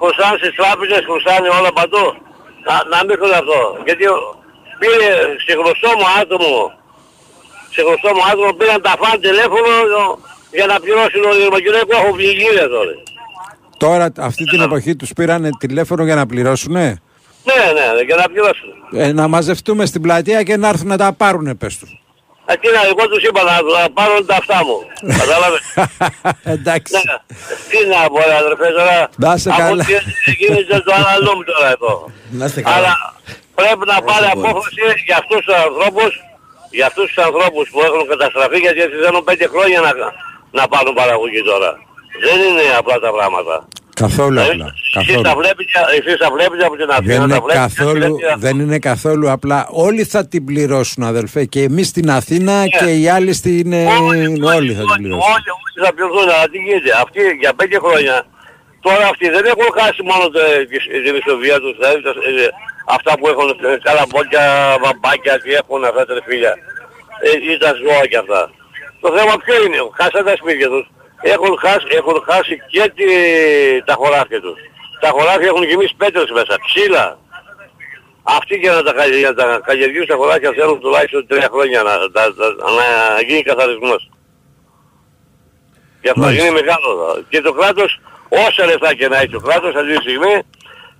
Χρωστάνε στις τράπεζες, χρωστάνε όλα παντού. Να, να μην χρωστά αυτό. Γιατί πήρε σε γνωστό μου άτομο, σε γνωστό μου άτομο πήραν τα φαν τηλέφωνο για να πληρώσουν το δημοκρατικό. Έχω πληγήρια τώρα. Τώρα αυτή την εποχή τους πήρανε τηλέφωνο για να πληρώσουνε; Ναι, ναι, ναι, για να πληρώσουν. Ε, να μαζευτούμε στην πλατεία και να έρθουν να τα πάρουνε πες τους. Ε, τι να, εγώ τους είπα να, να πάρουν τα αυτά μου. Κατάλαβες; Εντάξει. Ναι, τι να πω ρε αδερφέ τώρα. Να είσαι Από καλά. τι γίνεται το αναλύουμε τώρα εδώ. Να είστε καλά. Αλλά πρέπει να πάρει πολύ. απόφαση για αυτούς τους ανθρώπους, για αυτούς τους ανθρώπους που έχουν καταστραφεί γιατί έτσι θέλουν πέντε χρόνια να, να πάρουν παραγωγή τώρα. Δεν είναι απλά τα πράγματα. Καθόλου απλά. Εσείς Καθόλου. τα βλέπετε, εσείς τα βλέπετε από την Δεν Αθήνα, είναι, τα βλέπετε καθόλου, λέτε, δεν είναι καθόλου απλά. Όλοι θα την πληρώσουν αδελφέ και εμείς στην Αθήνα και οι άλλοι στην... ε, όλοι θα την πληρώσουν. Όλοι, όλοι θα πληρωθούν, αλλά τι γίνεται. Αυτοί για πέντε χρόνια, τώρα αυτοί δεν έχουν χάσει μόνο το- τη- την ισοβία τους, δηλαδή τα- ε, αυτά που έχουν ε, καλαμπόκια, βαμπάκια, τι έχουν αυτά τα φίλια. Ε, ή τα ζώα και αυτά. Το θέμα ποιο είναι, χάσαν τα σπίτια τους, έχουν χάσει, έχουν χάσει και τη, τα χωράφια τους. Τα χωράφια έχουν γεμίσει πέτρες μέσα, ξύλα. Αυτοί για να τα, καλλι- για να τα καλλιεργήσουν τα χωράφια θέλουν τουλάχιστον τρία χρόνια να, να, να, να γίνει καθαρισμός. Γι' αυτό Μάλιστα. είναι μεγάλο. Και το κράτος, όσα λεφτά και να έχει το κράτος αυτή τη στιγμή,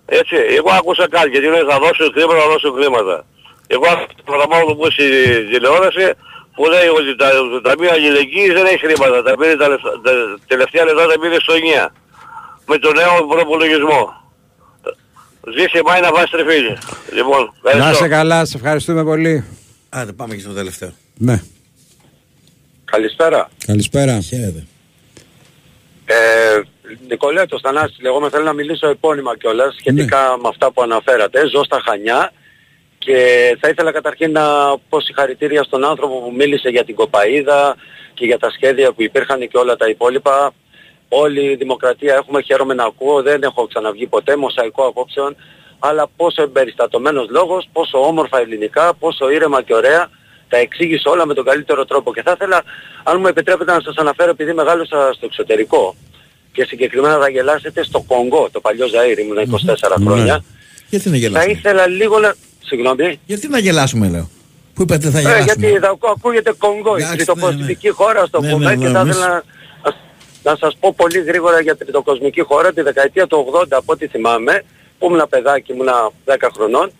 έτσι, εγώ άκουσα κάτι, γιατί λέει θα δώσω χρήματα, θα δώσω χρήματα. Εγώ άκουσα το προγραμμάτο που στη τηλεόραση, που λέει ότι τα, το Ταμείο Αλληλεγγύης δεν έχει χρήματα, τα, πήρε τα, λεφτά- τα τελευταία λεφτά τα πήρε στο 9, με το νέο προπολογισμό. Ζήσε μάη να βάζει τρεφίλι. Λοιπόν, Να ευχαριστώ. είσαι καλά, σε ευχαριστούμε πολύ. Άντε πάμε και στο τελευταίο. Ναι. Καλησπέρα. Καλησπέρα. Χαίρετε. Ε, Νικολέτος Θανάσης, λέγομαι, θέλω να μιλήσω επώνυμα κιόλας σχετικά με αυτά που αναφέρατε. Ζω στα Χανιά και θα ήθελα καταρχήν να πω συγχαρητήρια στον άνθρωπο που μίλησε για την κοπαίδα και για τα σχέδια που υπήρχαν και όλα τα υπόλοιπα. Όλη η δημοκρατία έχουμε, χαίρομαι να ακούω, δεν έχω ξαναβγεί ποτέ, μοσαϊκό απόψεων, αλλά πόσο εμπεριστατωμένος λόγος, πόσο όμορφα ελληνικά, πόσο ήρεμα και ωραία, τα εξήγησε όλα με τον καλύτερο τρόπο. Και θα ήθελα, αν μου επιτρέπετε να σας αναφέρω, επειδή μεγάλωσα στο εξωτερικό και συγκεκριμένα θα γελάσετε στο Κονγκό, το παλιό Ζαΐρ, ήμουν 24 χρόνια. Γιατί να Θα γελάσουμε. ήθελα λίγο να... Συγγνώμη. Γιατί να γελάσουμε λέω. Πού είπατε θα Ε, γελάσουμε; γιατί θα ακού- ακούγεται Κονγκό, η Εντάξει, τριτοκοσμική χώρα στο Ναι, πούμε ναι, και ναι, θα εμείς- ήθελα να, να σας πω πολύ γρήγορα για την τριτοκοσμική χώρα τη δεκαετία του 80 από ό,τι θυμάμαι, που ήμουν παιδάκι, ήμουν 10 χρονών,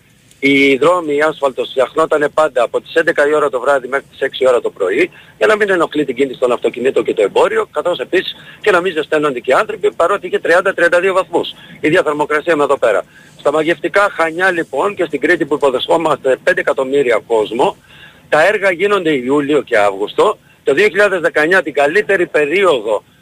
οι δρόμοι, η άσφαλτος φτιαχνόταν πάντα από τις 11 η ώρα το βράδυ μέχρι τις 6 η ώρα το πρωί για να μην ενοχλεί την κίνηση των αυτοκινήτων και το εμπόριο, καθώς επίσης και να μην ζεσταίνονται και οι άνθρωποι παρότι είχε 30-32 βαθμούς. Η ίδια θερμοκρασία με εδώ πέρα. Στα μαγευτικά Χανιά λοιπόν και στην Κρήτη που υποδεσχόμαστε 5 εκατομμύρια κόσμο, τα έργα γίνονται Ιούλιο και Αύγουστο. Το 2019 την καλύτερη περίοδο ε,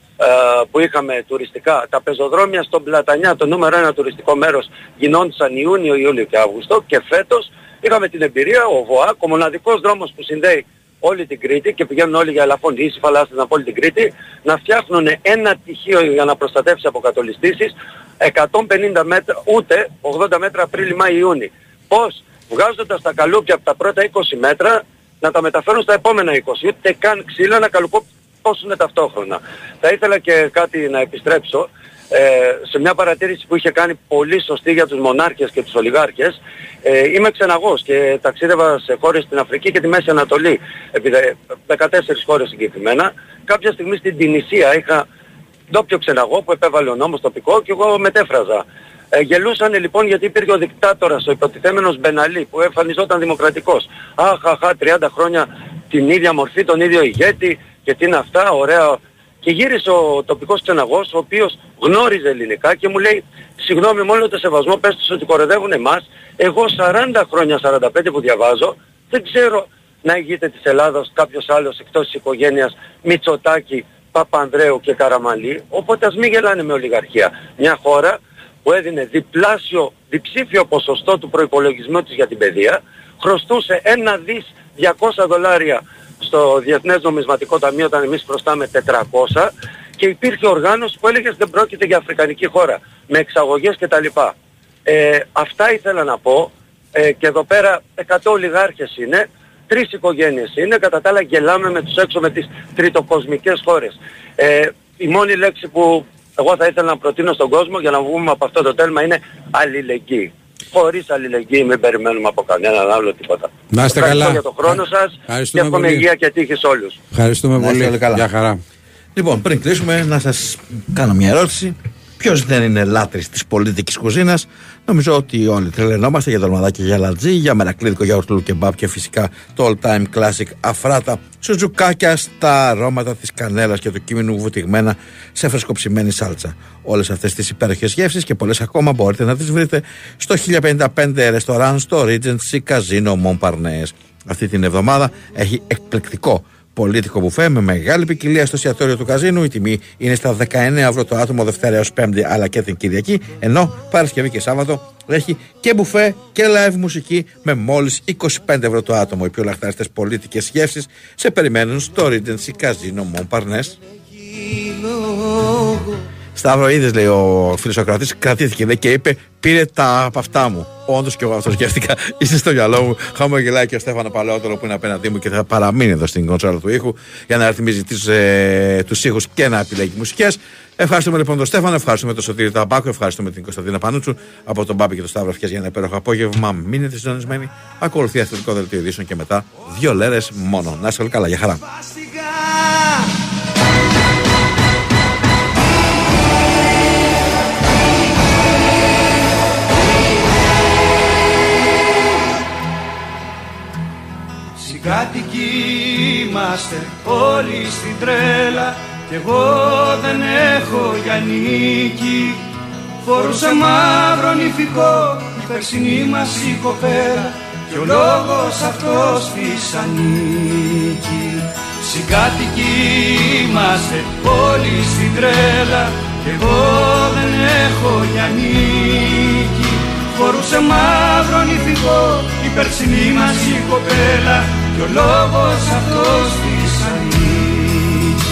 που είχαμε τουριστικά, τα πεζοδρόμια στον Πλατανιά, το νούμερο ένα τουριστικό μέρος, γινόντουσαν Ιούνιο, Ιούλιο και Αύγουστο και φέτος είχαμε την εμπειρία, ο ΒΟΑΚ, ο μοναδικός δρόμος που συνδέει όλη την Κρήτη και πηγαίνουν όλοι για Ελαφώντη, Φαλάστης από όλη την Κρήτη, να φτιάχνουν ένα τυχείο για να προστατεύσει από κατολιστήσεις 150 μέτρα, ούτε 80 μέτρα Απρίλη, Μάη, Ιούνι. Πώς βγάζοντας τα καλούπια από τα πρώτα 20 μέτρα να τα μεταφέρουν στα επόμενα 20, ούτε καν ξύλα να καλουπώσουν ταυτόχρονα. Θα ήθελα και κάτι να επιστρέψω ε, σε μια παρατήρηση που είχε κάνει πολύ σωστή για τους μονάρχες και τους ολιγάρχες. Ε, είμαι ξεναγός και ταξίδευα σε χώρες στην Αφρική και τη Μέση Ανατολή, επί δε- 14 χώρες συγκεκριμένα. Κάποια στιγμή στην Τινησία είχα ντόπιο ξεναγό που επέβαλε ο νόμος τοπικό και εγώ μετέφραζα. Ε, γελούσαν λοιπόν γιατί υπήρχε ο δικτάτορας, ο υποτιθέμενος Μπεναλή που εμφανιζόταν δημοκρατικός. Αχ, αχ, αχ, 30 χρόνια την ίδια μορφή, τον ίδιο ηγέτη και τι είναι αυτά, ωραία. Και γύρισε ο τοπικός ξεναγός, ο οποίος γνώριζε ελληνικά και μου λέει «Συγγνώμη, με όλο το σεβασμό πες τους ότι κορεδεύουν εμάς. Εγώ 40 χρόνια, 45 που διαβάζω, δεν ξέρω να ηγείται της Ελλάδας κάποιος άλλος εκτός της οικογένειας Μητσοτάκη, Παπανδρέου και Καραμαλή, οπότε ας μην γελάνε με ολιγαρχία. Μια χώρα που έδινε διπλάσιο, διψήφιο ποσοστό του προϋπολογισμού της για την παιδεία, χρωστούσε ένα δις 200 δολάρια στο Διεθνές Νομισματικό Ταμείο όταν εμείς χρωστάμε 400 και υπήρχε οργάνωση που έλεγε δεν πρόκειται για αφρικανική χώρα με εξαγωγές κτλ. Ε, αυτά ήθελα να πω ε, και εδώ πέρα 100 ολιγάρχες είναι Τρεις οικογένειες είναι, κατά τα άλλα γελάμε με τους έξω με τις τριτοκοσμικές χώρες. Ε, η μόνη λέξη που εγώ θα ήθελα να προτείνω στον κόσμο για να βγούμε από αυτό το τέλμα είναι αλληλεγγύη. Χωρίς αλληλεγγύη μην περιμένουμε από κανέναν άλλο τίποτα. Να είστε Ευχαριστώ καλά. για τον χρόνο σας και Ευχαριστούμε εύχομαι πολύ. υγεία και τύχη σε όλους. Ευχαριστούμε Να είστε πολύ. όλοι καλά. Γεια χαρά. Λοιπόν, πριν κλείσουμε, να σας κάνω μια ερώτηση. Ποιος δεν είναι λάτρης της πολιτικής κουζίνας, Νομίζω ότι όλοι τρελαινόμαστε για δολμαδάκι για λατζί, για μερακλίδικο για ορτλού και μπαπ και φυσικά το all time classic αφράτα σουτζουκάκια στα αρώματα της κανέλας και του κείμενου βουτυγμένα σε φρεσκοψημένη σάλτσα. Όλες αυτές τις υπέροχες γεύσεις και πολλές ακόμα μπορείτε να τις βρείτε στο 1055 ρεστοράν στο Regency Casino Montparnasse. Αυτή την εβδομάδα έχει εκπληκτικό πολίτικο μπουφέ με μεγάλη ποικιλία στο εστιατόριο του καζίνου. Η τιμή είναι στα 19 ευρώ το άτομο Δευτέρα έως Πέμπτη αλλά και την Κυριακή. Ενώ Παρασκευή και Σάββατο έχει και μπουφέ και live μουσική με μόλις 25 ευρώ το άτομο. Οι πιο λαχτάριστες πολίτικε γεύσει σε περιμένουν στο Regency Casino Montparnasse. Σταύρο, είδε, λέει ο φίλος ο κρατή, κρατήθηκε λέει, και είπε: Πήρε τα από αυτά μου. Όντως και εγώ αυτό σκέφτηκα. Είσαι στο μυαλό μου. Χαμογελάει και ο Στέφανο Παλαιότερο που είναι απέναντί μου και θα παραμείνει εδώ στην κονσόλα του ήχου για να ρυθμίζει του ε, τους ήχους και να επιλέγει μουσικές. Ευχαριστούμε λοιπόν τον Στέφανο, ευχαριστούμε τον Σωτήρη Ταμπάκο, ευχαριστούμε την Κωνσταντίνα Πανούτσου από τον Μπάμπη και τον Σταύρο Φιές για ένα υπέροχο απόγευμα. Μείνετε συντονισμένοι. Ακολουθεί αθλητικό δελτίο ειδήσεων και μετά δύο λέρες μόνο. Να είστε όλοι καλά, για χαρά. Συγκάτοικοι είμαστε όλοι στην τρέλα. Κι εγώ δεν έχω για νίκη. Φορούσα μαύρο νηφικό η περσινή μας η κοπέλα. Και ο λόγος αυτός της ανήκει. Συγκάτοικοι είμαστε όλοι στην τρέλα. Κι εγώ δεν έχω για νίκη. Φορούσε μαύρο νηφικό η περσινή μας η κοπέλα Και ο λόγος αυτός της ανήκει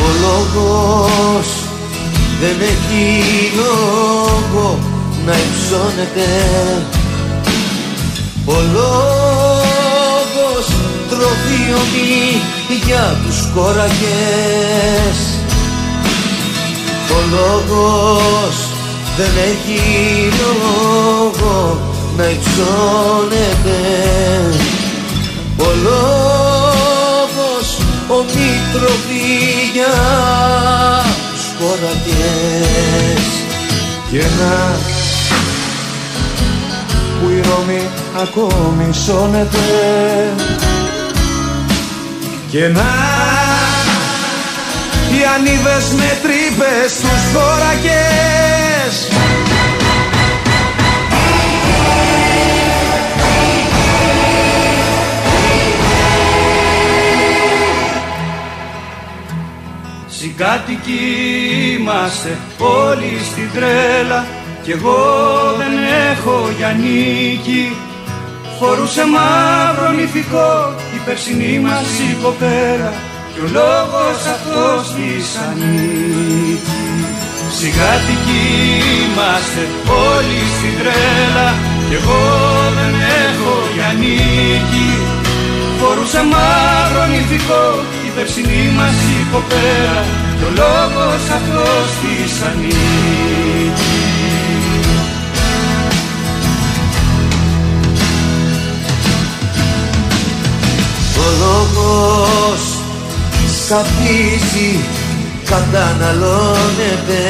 Ο λόγος δεν έχει λόγο να υψώνεται. Ο λόγος τροφιομεί για τους κόρακες. Ο λόγος δεν έχει λόγο να υψώνεται. Ο λόγος ομεί τροφή για τους κόρακες Και να που η Ρώμη ακόμη σώνεται. Και να οι ανίβες με τρύπες στους χώρακες Συγκάτοικοι είμαστε όλοι στην τρέλα Κι εγώ δεν έχω για νίκη. Φορούσε μαύρο νηφικό η περσινή μας η κοπέλα Και ο λόγος αυτός της ανήκει Συγκάτοικοι είμαστε όλοι στην τρέλα Κι εγώ δεν έχω για νίκη. Φορούσε μαύρο νηφικό η περσινή μας η κοπέλα Και ο λόγος αυτός της ανήκει Ο λόγος σαπίζει, καταναλώνεται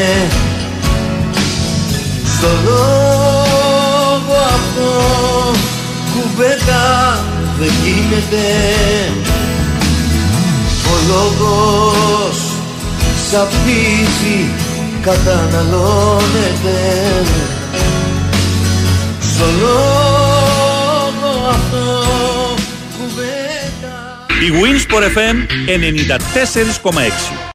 Στο λόγο αυτό κουβέντα δεν γίνεται. Ο λόγος σαπίζει, καταναλώνεται Στο λόγο αυτό κουβέντα. Η Winsport FM 94,6